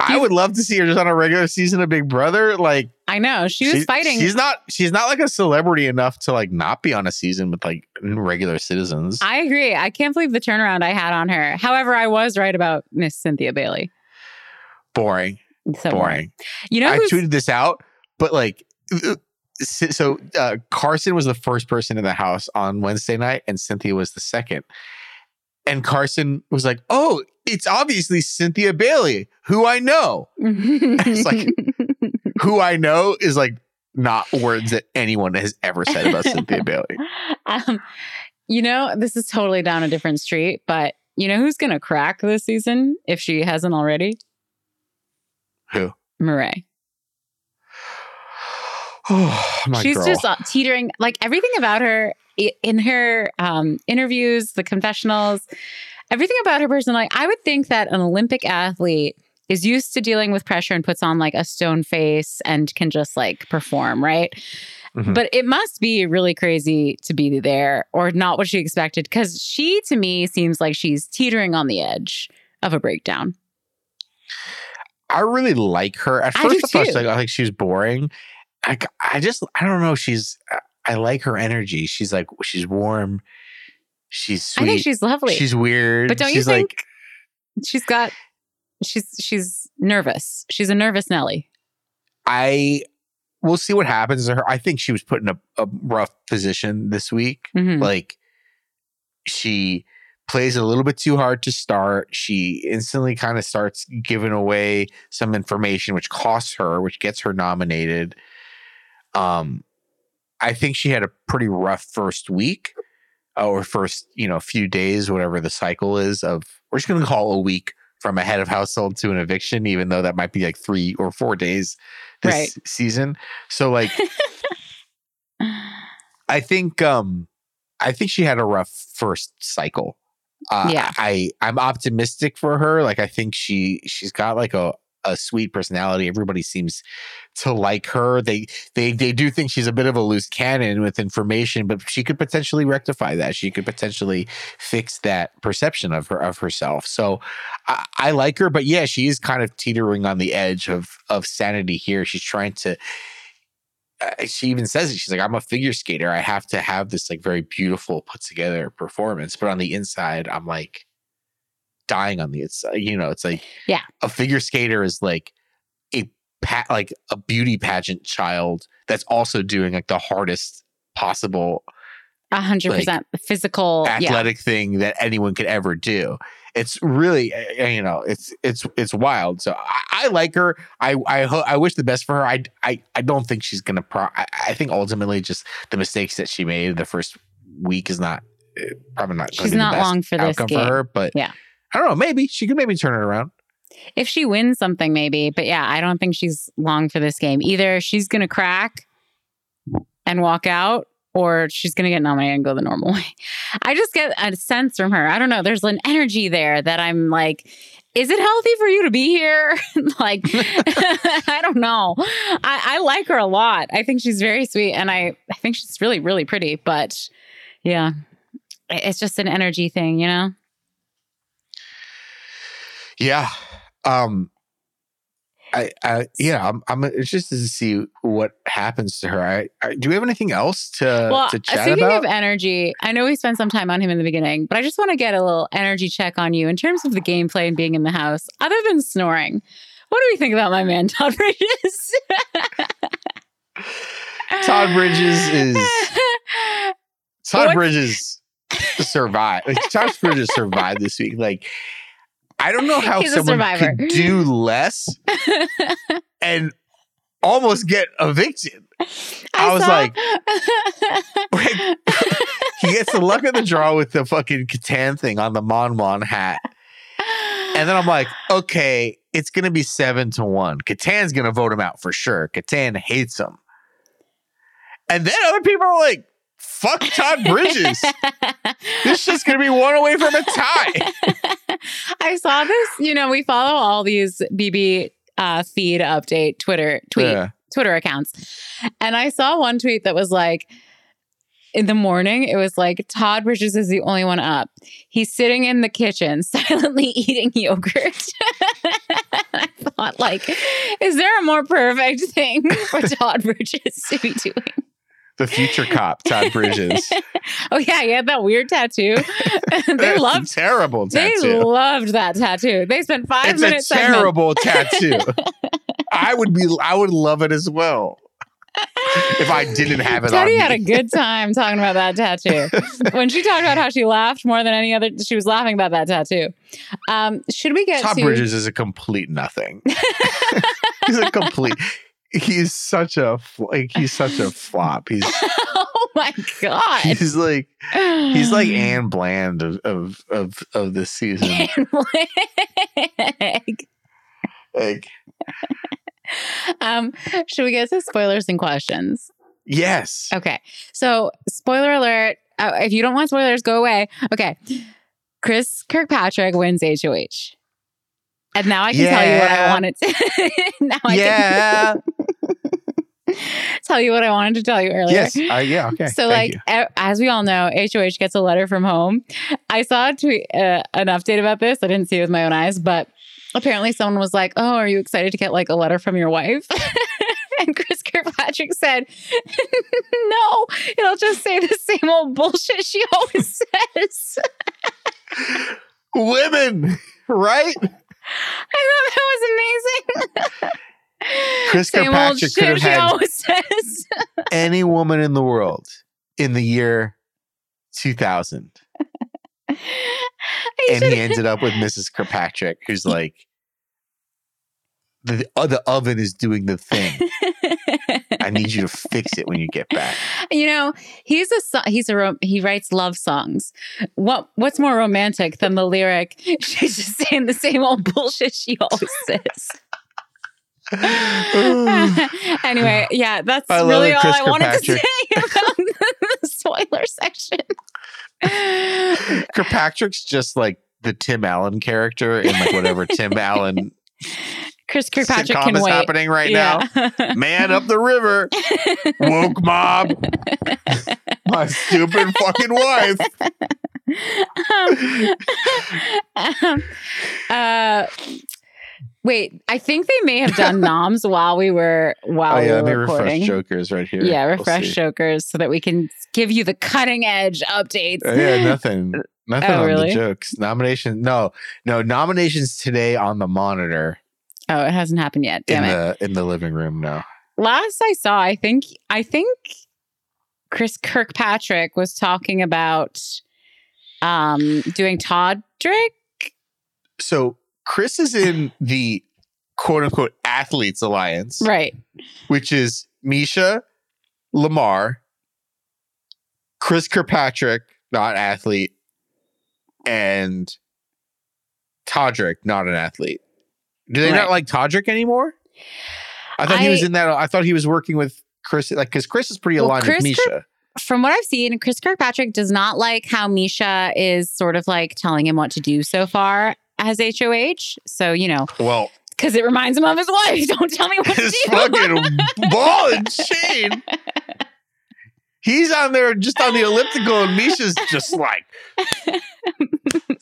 I would love to see her just on a regular season of Big Brother. Like I know she was she- fighting. She's not. She's not like a celebrity enough to like not be on a season with like regular citizens. I agree. I can't believe the turnaround I had on her. However, I was right about Miss Cynthia Bailey. boring. So boring. You know I tweeted this out, but like, uh, uh, so uh, Carson was the first person in the house on Wednesday night, and Cynthia was the second. And Carson was like, "Oh, it's obviously Cynthia Bailey, who I know. *laughs* It's like- Who I know is like not words that anyone has ever said about Cynthia *laughs* Bailey. um, you know, this is totally down a different street, but you know who's going to crack this season if she hasn't already? Who? Mirai. Oh, my She's girl. just uh, teetering. Like everything about her in her um, interviews, the confessionals, everything about her personality. I would think that an Olympic athlete is used to dealing with pressure and puts on like a stone face and can just like perform, right? Mhm. But it must be really crazy to be there or not what she expected because she to me seems like she's teetering on the edge of a breakdown. I really like her. At first, do I thought she- like, I think she was boring. I, I just, I don't know. She's, I like her energy. She's like, she's warm. She's sweet. I think she's lovely. She's weird. But don't you think- like, she's got she's she's nervous. She's a nervous Nelly. I, we'll see what happens to her. I think she was put in a, a rough position this week. Mhm. Like, she plays a little bit too hard to start. She instantly kind of starts giving away some information, which costs her, which gets her nominated. Um, I think she had a pretty rough first week uh, or first, you know, few days, whatever the cycle is of, we're just going to call a week from a head of household to an eviction, even though that might be like three or four days this Right. season. So like, *laughs* I think, um, I think she had a rough first cycle. Uh, Yeah. I I'm optimistic for her. Like I think she she's got like a a sweet personality. Everybody seems to like her. They they they do think she's a bit of a loose cannon with information, but she could potentially rectify that. She could potentially fix that perception of her of herself. So I, I like her, but yeah, she is kind of teetering on the edge of of sanity here. She's trying to. Uh, she even says it. She's like, "I'm a figure skater. I have to have this like very beautiful, put together performance." But on the inside, I'm like dying on the it's You know, it's like Yeah. a figure skater is like a pa- like a beauty pageant child that's also doing like the hardest possible A hundred percent physical. Yeah. athletic thing that anyone could ever do. It's really, uh, you know, it's it's it's wild. So I, I like her. I I ho- I wish the best for her. I I I don't think she's gonna. Pro- I, I think ultimately just the mistakes that she made the first week is not uh, probably not. She's not best long for this game. for her. But Yeah. I don't know. Maybe she could maybe turn it around. If she wins something, maybe. But yeah, I don't think she's long for this game. Either she's gonna crack and walk out, or she's gonna get nominated and go the normal *laughs* way. I just get a sense from her. I don't know. There's an energy there that I'm like, is it healthy for you to be here? *laughs* like, *laughs* I don't know. I, I like her a lot. I think she's very sweet, and I I think she's really really pretty. But yeah, it's just an energy thing, you know. Yeah. Um. I, I yeah, I'm, I'm interested to see what happens to her. I, I do we have anything else to well, to chat speaking about? of energy, I know we spent some time on him in the beginning, but I just want to get a little energy check on you in terms of the gameplay and being in the house. Other than snoring, what do we think about my man Todd Bridges? Todd Bridges is *laughs* Todd What? Bridges survived. Todd Bridges survived this week. Like I don't know *laughs* how someone could do less *laughs* and almost get evicted. I was like- *laughs* Like, he gets the luck of the draw with the fucking Kattan thing on the Mon Mon hat. And then I'm like, okay, it's gonna be seven to one. Kattan's gonna vote him out for sure. Kattan hates him. And then other people are like, fuck Todd Bridges. *laughs* this shit's gonna be one away from a tie. *laughs* I saw this. You know, we follow all these BB uh, feed update Twitter tweet Yeah. Twitter accounts, and I saw one tweet that was like. In the morning, it was like Todd Bridges is the only one up. He's sitting in the kitchen, *laughs* silently eating yogurt. I thought, like, is there a more perfect thing for Todd Bridges to be doing? The future cop, Todd Bridges. *laughs* Oh yeah, he had that weird tattoo. *laughs* *laughs* they loved a terrible they tattoo. loved that tattoo. They spent five It's a minutes. segment- terrible tattoo. I would be I would love it as well. If I didn't have it Teddi on had a good time talking about that tattoo. when she talked about how she laughed more than any other, she was laughing about that tattoo. Um, should we get Todd to? Bridges is a complete nothing. he's a complete. He's such a like he's such a *laughs* flop. He's oh my god! he's like he's like *sighs* Anne Bland of of of, of this season. Like, *laughs* Like um, should we get to spoilers and questions? Yes. Okay. So, spoiler alert. Uh, if you don't want spoilers, go away. Okay. Chris Kirkpatrick wins HOH. And now I can tell you what I wanted to. *laughs* now I yeah. can *laughs* tell you what I wanted to tell you earlier. yes. Uh, yeah. Okay. So, Thank like, a- as we all know, HOH gets a letter from home. I saw a tweet, uh, an update about this. I didn't see it with my own eyes, but apparently someone was like, "Oh, are you excited to get like a letter from your wife?" *laughs* and Chris Kirkpatrick said, "No, it'll just say the same old bullshit she always says." Women, right? I thought that was amazing. *laughs* Chris same Kirkpatrick could have had- says. *laughs* Any woman in the world in the year 2000. And he ended up with *laughs* Mrs. Kirkpatrick, who's like, the, uh, the oven is doing the thing. I need you to fix it when you get back. *laughs* You know, he's a he's a he writes love songs. What what's more romantic than the lyric? *laughs* She's just saying the same old bullshit she always *laughs* says. anyway, yeah, that's really all I wanted to say about the spoiler section. Kirkpatrick's just like the Tim Allen character in like whatever Tim Allen Chris Kirkpatrick sitcom can is wait. happening right now. Man up the river, *laughs* woke mob, my stupid fucking wife. *laughs* um, uh, wait, I think they may have done *laughs* noms while we were while Oh yeah, let we me were refresh recording. Jokers right here. Yeah, We'll refresh jokers so that we can give you the cutting edge updates. Oh, yeah, nothing. Nothing Oh, on really? the jokes. Nomination. No, no nominations today on the monitor Oh, it hasn't happened yet. Damn in it. the in the living room. No. Last I saw, I think I think Chris Kirkpatrick was talking about um doing Todd Drake. So Chris is in the quote unquote athletes alliance, Right. which is Miesha, Lamar, Chris Kirkpatrick, not athlete, and Todrick, not an athlete. Do they Right. not like Todrick anymore? I thought he was in that. I thought he was working with Chris, like because Chris is pretty Well, aligned Chris with Miesha. From what I've seen, Chris Kirkpatrick does not like how Miesha is sort of like telling him what to do so far as HOH. So, you know, well, because it reminds him of his wife. *laughs* Don't tell me what to his do. fucking ball and chain. *laughs* He's on there just on the elliptical, and Miesha's just like *laughs*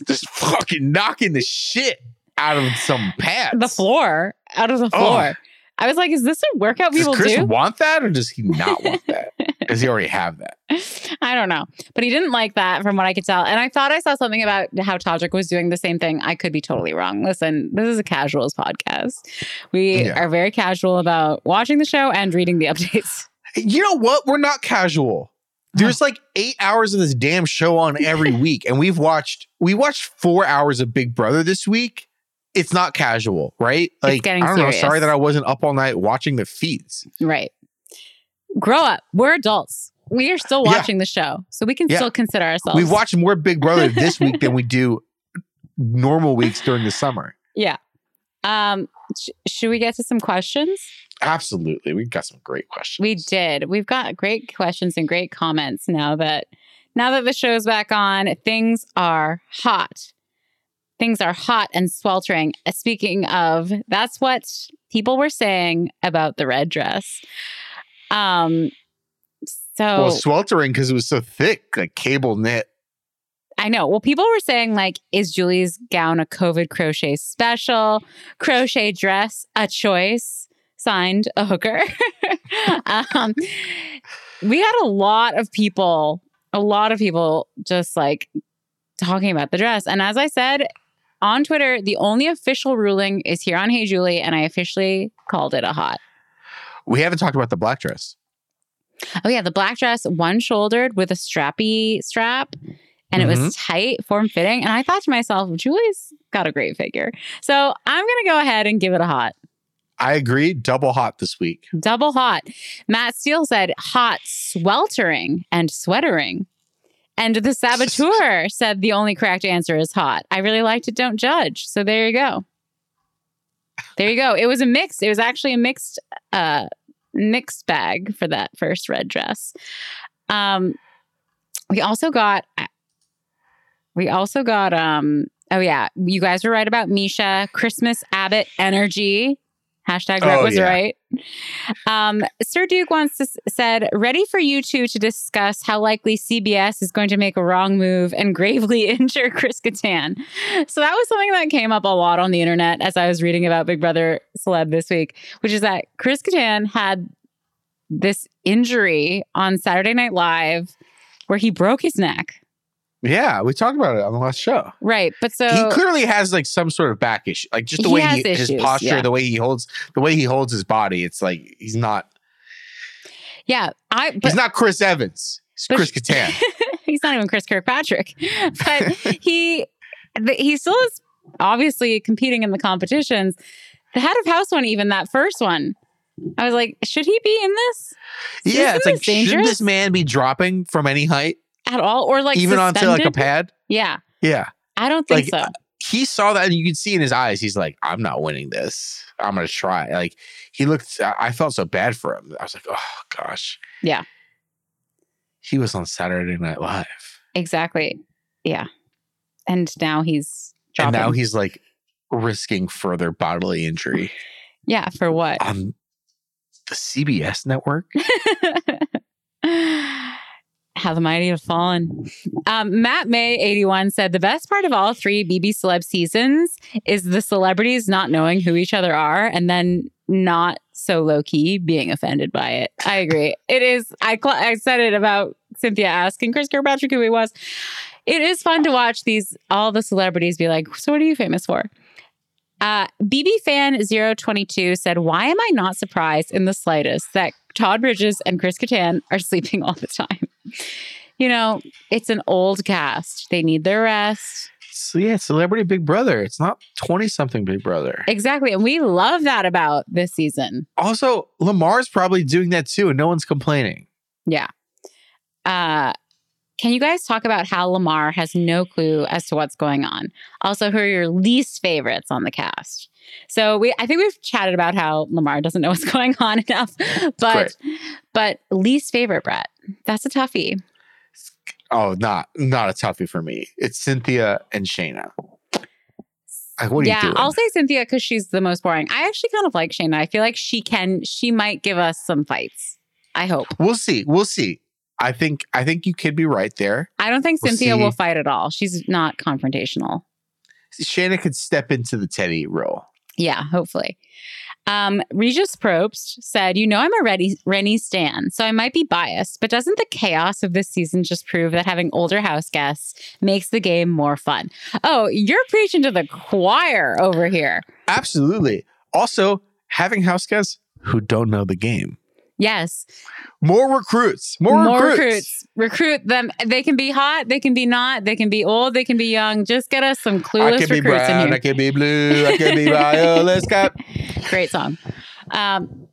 just fucking knocking the shit out of some pads. the floor out of the Oh. floor. I was like, is this a workout we will do? Does people Chris do? want that, or does he *laughs* not want that? does he already have that? I don't know. But he didn't like that from what I could tell. And I thought I saw something about how Todrick was doing the same thing. I could be totally wrong. Listen, this is a casuals podcast. We Yeah. are very casual about watching the show and reading the *laughs* updates. You know what? We're not casual. There's like eight hours of this damn show on every *laughs* week, and we've watched we watched four hours of Big Brother this week. It's not casual, right? Like getting I don't know. Sorry that I wasn't up all night watching the feeds. Right. Grow up. We're adults. We are still Yeah. watching the show. So we can Yeah. still consider ourselves. We've watched more Big Brother *laughs* this week than we do normal weeks during the summer. Yeah. Um, sh- should we get to some questions? Absolutely. We got some great questions. We did. We've got great questions and great comments now that now that the show's back on. Things are hot. Things are hot and sweltering. Uh, Speaking of, that's what people were saying about the red dress. Um so Well, sweltering because it was so thick, like cable knit. I know. Well, people were saying like, is Julie's gown a COVID crochet special? Crochet dress a choice? Signed a hooker. *laughs* um, we had a lot of people, a lot of people just like talking about the dress. And as I said on Twitter, the only official ruling is here on Hey Julie, and I officially called it a hot. We haven't talked about the black dress. Oh yeah, the black dress, one shouldered with a strappy strap, and it was mm-hmm. tight, form fitting. And I thought to myself, Julie's got a great figure, so I'm gonna go ahead and give it a hot, I agree. Double hot this week. double hot. Matt Steele said hot, sweltering, and sweatering. And the saboteur *laughs* said the only correct answer is hot. I really liked it. Don't judge. So there you go. There you go. It was a mix. It was actually a mixed uh mixed bag for that first red dress. Um we also got we also got um oh yeah, you guys were right about Miesha, Christmas Abbott energy. Hashtag Brett Oh, was yeah. right. Um, Sir Duke once said, ready for you two to discuss how likely CBS is going to make a wrong move and gravely *laughs* injure Chris Kattan. So that was something that came up a lot on the internet as I was reading about Big Brother Celeb this week, which is that Chris Kattan had this injury on Saturday Night Live where he broke his neck. Yeah, we talked about it on the last show. Right. But so he clearly has like some sort of back issue, like just the He way he, his posture, yeah. the way he holds, the way he holds his body. It's like he's not. yeah, I but he's not Chris Evans. He's Chris *laughs* Kattan. he's not even Chris Kirkpatrick, but he the, he still is obviously competing in the competitions. The head of house one, even that first one, I was like, should he be in this yeah, it's Isn't like this should dangerous? this man be dropping from any height, at all, or like even onto like a pad? Yeah, Yeah, I don't think Like, so. he saw that, and you could see in his eyes, he's like, "I'm not winning this. I'm gonna try." Like he looked. I I felt so bad for him. I was like, "Oh gosh." Yeah. He was on Saturday Night Live, Exactly. Yeah, and now he's dropping. and now he's like risking further bodily injury yeah, for what? on the CBS network. *laughs* How the mighty have fallen. Um, Matt May 81 said the best part of all three BB Celeb seasons is the celebrities not knowing who each other are and then not so low key being offended by it. I agree. It is. I cl- I said it about Cynthia asking Chris Kirkpatrick who he was. It is fun to watch these all the celebrities be like, "So what are you famous for?" Uh, BB fan 022 said, Why am I not surprised in the slightest that Todd Bridges and Chris Kattan are *laughs* sleeping all the time? You know, it's an old cast. They need their rest. So yeah, Celebrity Big Brother. It's not twenty something Big Brother. Exactly. And we love that about this season. Also, Lamar's probably doing that too, and no one's complaining. Yeah. Uh, can you guys talk about how Lamar has no clue as to what's going on? Also, who are your least favorites on the cast? So we, I think we've chatted about how Lamar doesn't know what's *laughs* going on enough, but but least favorite, Brett. That's a toughie. Oh, not not a toughie for me. It's Cynthia and Shanna. Like, yeah? I'll say Cynthia because she's the most boring. I actually kind of like Shanna. I feel like she can, she might give us some fights. I hope. we'll see. We'll see. I think I think you could be right there. I don't think We'll Cynthia see. will fight at all. She's not confrontational. Shanna could step into the Teddi role. Yeah, hopefully. Um, Regis Probst said, You know, I'm a Rennie, Rennie Stan, so I might be biased, but doesn't the chaos of this season just prove that having older house guests makes the game more fun? Oh, you're preaching to the choir over here. Absolutely. Also, having house guests who don't know the game. Yes. More recruits. More, recruits. Recruit them. They can be hot, they can be not, they can be old, they can be young. Just get us some I clueless can be recruits in here. I can be blue. I can be violet. *laughs* Scott. Great song. Um,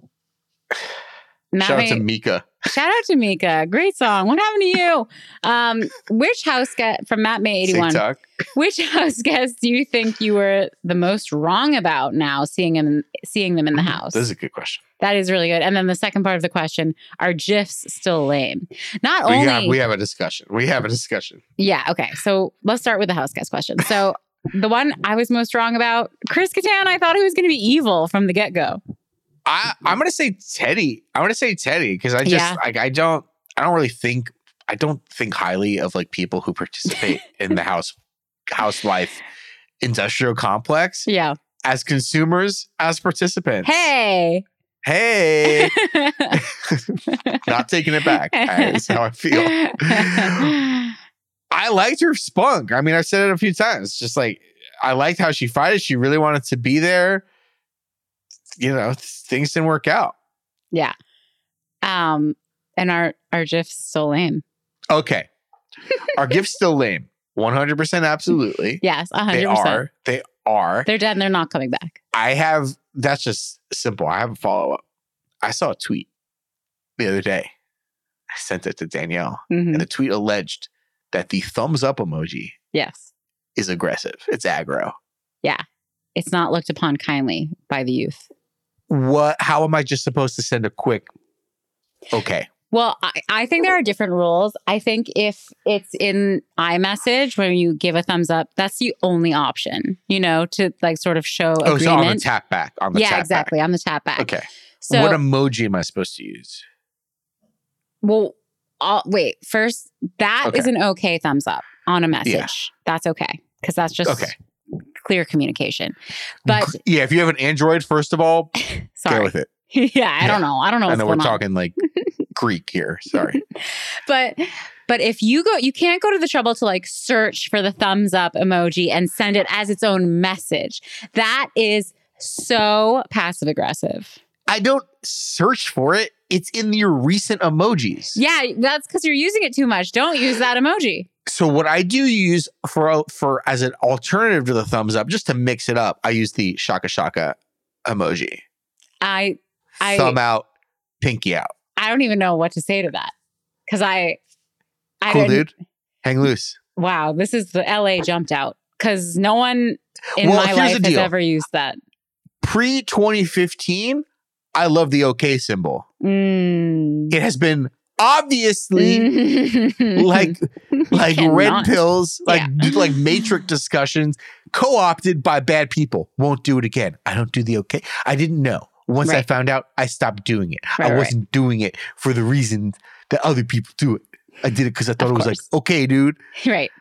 Shout out to Mika. Shout out to Mika. Great song. What happened to you? Um, which house guest from Matt May 81? TikTok. Which *laughs* house guest do you think you were the most wrong about now seeing him seeing them in the house? This is a good question. That is really good. And then the second part of the question, are GIFs still lame? Not We only have, we have a discussion. We have a discussion. Yeah, okay. So let's start with the house guest question. So the one I was most wrong about, Chris Kattan, I thought he was gonna be evil from the get-go. I, I'm gonna say Teddi. I'm gonna say Teddi because I just Yeah. like I don't I don't really think I don't think highly of like people who participate *laughs* in the house house life industrial complex Yeah. as consumers as participants. Hey. Hey, *laughs* not taking it back. That's how I feel. I liked her spunk. I mean, I said it a few times. Just like I liked how she fighted. It. She really wanted to be there. You know, things didn't work out. Yeah. Um, and our our GIFs still lame. Okay. Our gift's still lame. 100% absolutely. Yes, hundred percent. They are. They are. They're dead and they're not coming back. I have, that's just simple. I have a follow up. I saw a tweet the other day. I sent it to Danielle, Mhm. and the tweet alleged that the thumbs up emoji Yes. is aggressive. It's aggro. Yeah. it's not looked upon kindly by the youth. What? How am I just supposed to send a quick? Okay. Well, I, I think there are different rules. I think if it's in iMessage when you give a thumbs up, that's the only option, you know, to like sort of show Oh, agreement. so on the tap back. On the yeah, exactly. On the tap back. Back. Okay. So, what emoji am I supposed to use? well, i wait. First, that is Okay. an okay thumbs up on a message. That's okay because that's just Okay. clear communication. But yeah, if you have an Android, first of all, *laughs* go sorry, with it. *laughs* yeah, I don't know. I don't know. I What's know we're going on. talking like *laughs* Greek here. Sorry. *laughs* but but if you go you can't go to the trouble to like search for the thumbs up emoji and send it as its own message that is so passive aggressive I don't search for it. It's in your recent emojis. yeah that's because you're using it too much don't use that emoji So what I do use for for as an alternative to the thumbs up, just to mix it up, I use the shaka shaka emoji. i i Thumb out, pinky out. I don't even know what to say to that because i i Cool, dude. Hang loose. wow this is the la jumped out because no one in Well, my life has ever used that Pre 2015, I love the OK symbol. Mm. It has been obviously *laughs* like like red pills, like Yeah. like matrix discussions, co-opted by bad people. Won't do it again. I don't do the okay. I didn't know. Once I found out, I stopped doing it. Right, I wasn't doing it for the reason that other people do it. I did it because I thought Of it was like, okay, dude. *laughs* right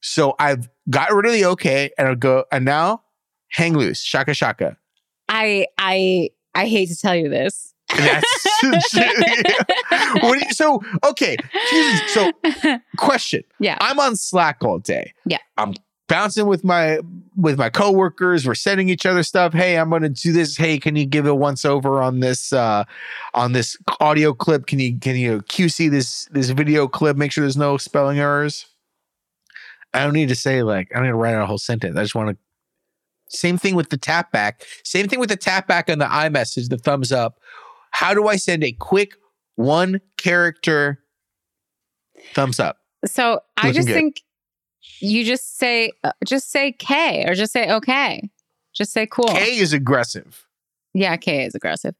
So I've got rid of the okay and I'll go, and now hang loose, shaka shaka. I I I hate to tell you this. That's *laughs* *laughs* what do you, so okay. here's- So question. Yeah. I'm on Slack all day. Yeah. I'm bouncing with my with my coworkers. We're sending each other stuff. Hey, I'm gonna do this. Hey, can you give a once over on this uh on this audio clip? Can you can you QC this this video clip? Make sure there's no spelling errors. I don't need to say like I don't need to write out a whole sentence. I just want to same thing with the tap back. Same thing with the tap back on the iMessage, the thumbs up. How do I send a quick one character thumbs up? so I just good. think you just say uh, just say K or just say okay. Just say cool. K is aggressive. Yeah, K is aggressive.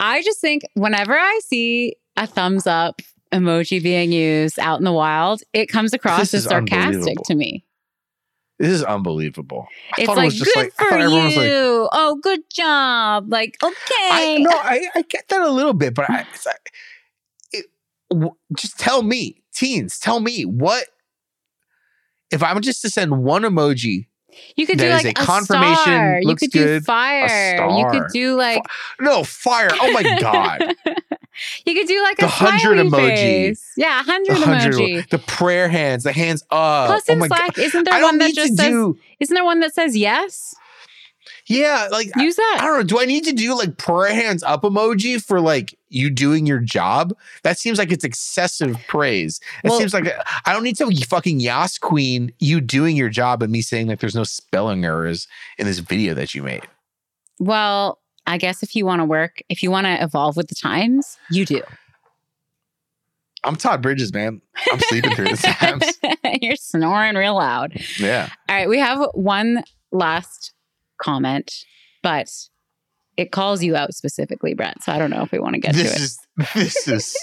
I just think whenever I see a thumbs up emoji being used out in the wild, it comes across This as sarcastic to me. This is unbelievable. I It's thought like it was just good like for you. like oh, good job. Like okay. I no, I, I get that a little bit, but I it's like, it, w- just tell me, teens, tell me what if I'm just to send one emoji. You could do like a a, confirmation, Star. You could good, do fire. You could do like No fire! Oh my god! *laughs* you could do like The a hundred emoji. face. Yeah, hundred emoji. the prayer hands, the hands up. Plus oh in god! Slack, isn't there one that just says? do. Isn't there one that says yes? Yeah, like Use that. I that. don't know. Do I need to do like prayer hands up emoji for like you doing your job? That seems like it's excessive praise. It Well- seems like I don't need to fucking Yas Queen you doing your job and me saying like there's no spelling errors in this video that you made. Well, I guess if you want to work, if you want to evolve with the times, you do. I'm Todd Bridges, man. I'm sleeping through the *laughs* times. You're snoring real loud. Yeah. All right, we have one last comment, but it calls you out specifically, Brett. So I don't know if we want to get to This it. is this is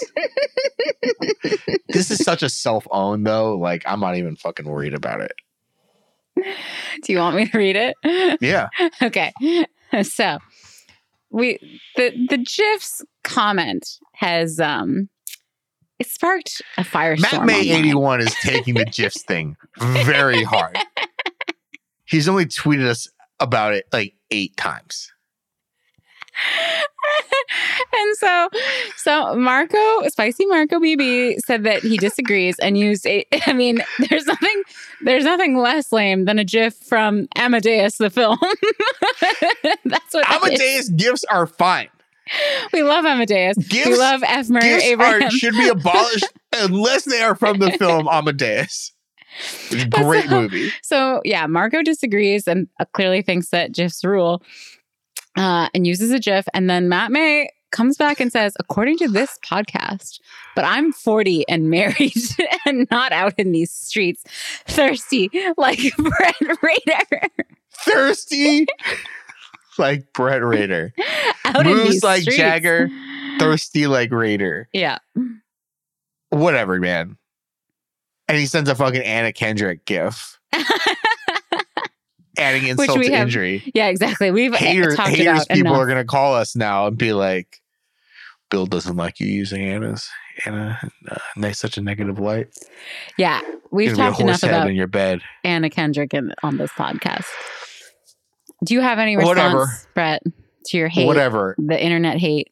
*laughs* this is such a self-own though. Like I'm not even fucking worried about it. Do you want me to read it? Yeah. *laughs* okay. *laughs* So we the the GIFs comment has um it sparked a firestorm. Matt May 81 is taking the GIFs thing very hard. He's only tweeted us about it like eight times. *laughs* and so so Marco Spicy Marco BB said that he disagrees and used a *laughs* I mean there's nothing there's nothing less lame than a GIF from Amadeus the film. *laughs* That's what. Amadeus gifts are fine. we love Amadeus. we Gifts- love F. Murray Gifts Abraham. are, should be abolished unless they are from the film Amadeus. It's a But great so- movie. So yeah, Marco disagrees and uh, clearly thinks that GIFs rule, uh, and uses a GIF. And then Matt May comes back and says, according to this podcast, but I'm 40 and married *laughs* and not out in these streets thirsty like Brett Rader. thirsty *laughs* like Brett Raider, Out in Moves these like streets. Jagger. thirsty like Raider. Yeah. Whatever, man. And he sends a fucking Anna Kendrick gif, adding *laughs* insult to have injury. Yeah, exactly. We've Haters, talked haters about people enough. are gonna call us now and be like, "Bill doesn't like you using Anna's Anna uh, in such a negative light." Yeah, we've talked enough about in your bed. Anna Kendrick in, on this podcast. Do you have any response, Whatever. Brett, to your hate, Whatever. the internet hate?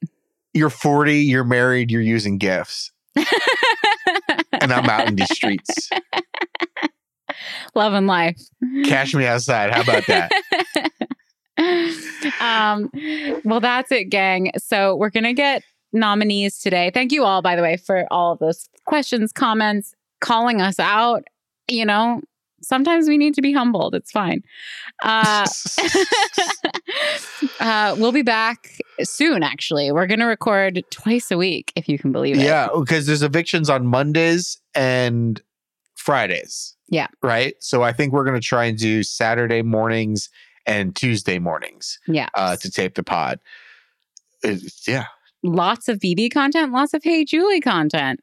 You're 40. You're married. You're using gifts, *laughs* and I'm out in these streets. *laughs* Love and life. Cash me outside. How about that? *laughs* um, well, that's it, gang. So we're gonna get nominees today. Thank you all, by the way, for all of those questions, comments, calling us out. You know, sometimes we need to be humbled. It's fine. Uh, *laughs* *laughs* uh, we'll be back soon. Actually, we're gonna record twice a week, if you can believe it. Yeah, because there's evictions on Mondays and Fridays. Yeah. Right. So I think we're going to try and do Saturday mornings and Tuesday mornings yeah. uh, to tape the pod. It's- yeah. lots of BB content, lots of Hey Julie content.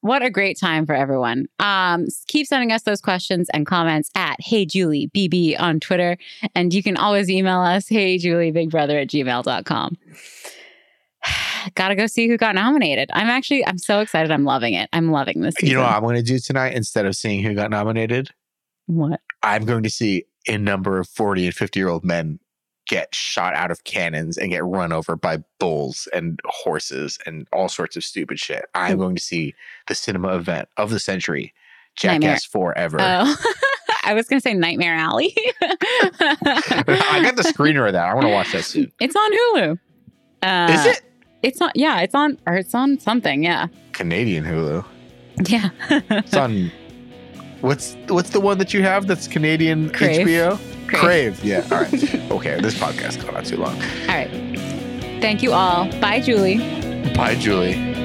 What a great time for everyone. Um, keep sending us those questions and comments at Hey Julie BB on Twitter. And you can always email us, Hey Julie Big Brother at gmail.com. *sighs* Gotta go see who got nominated. I'm actually, I'm so excited. I'm loving it. I'm loving this. You know what. I'm going to do tonight instead of seeing who got nominated? what? I'm going to see a number of 40 and 50 year old men get shot out of cannons and get run over by bulls and horses and all sorts of stupid shit. I'm going to see the cinema event of the century, Nightmare. Jackass Forever. Oh, *laughs* I was going to say Nightmare Alley. *laughs* I got the screener of that. I want to watch that soon. It's on Hulu. Uh, Is it It's on. Yeah, it's on. Or it's on something. Yeah, Canadian Hulu? yeah. It's on. What's what's the one that you have that's Canadian Crave. HBO? Crave. Crave. Yeah. All right. okay. This podcast gone on too long. All right. Thank you all. Bye, Julie. Bye, Julie.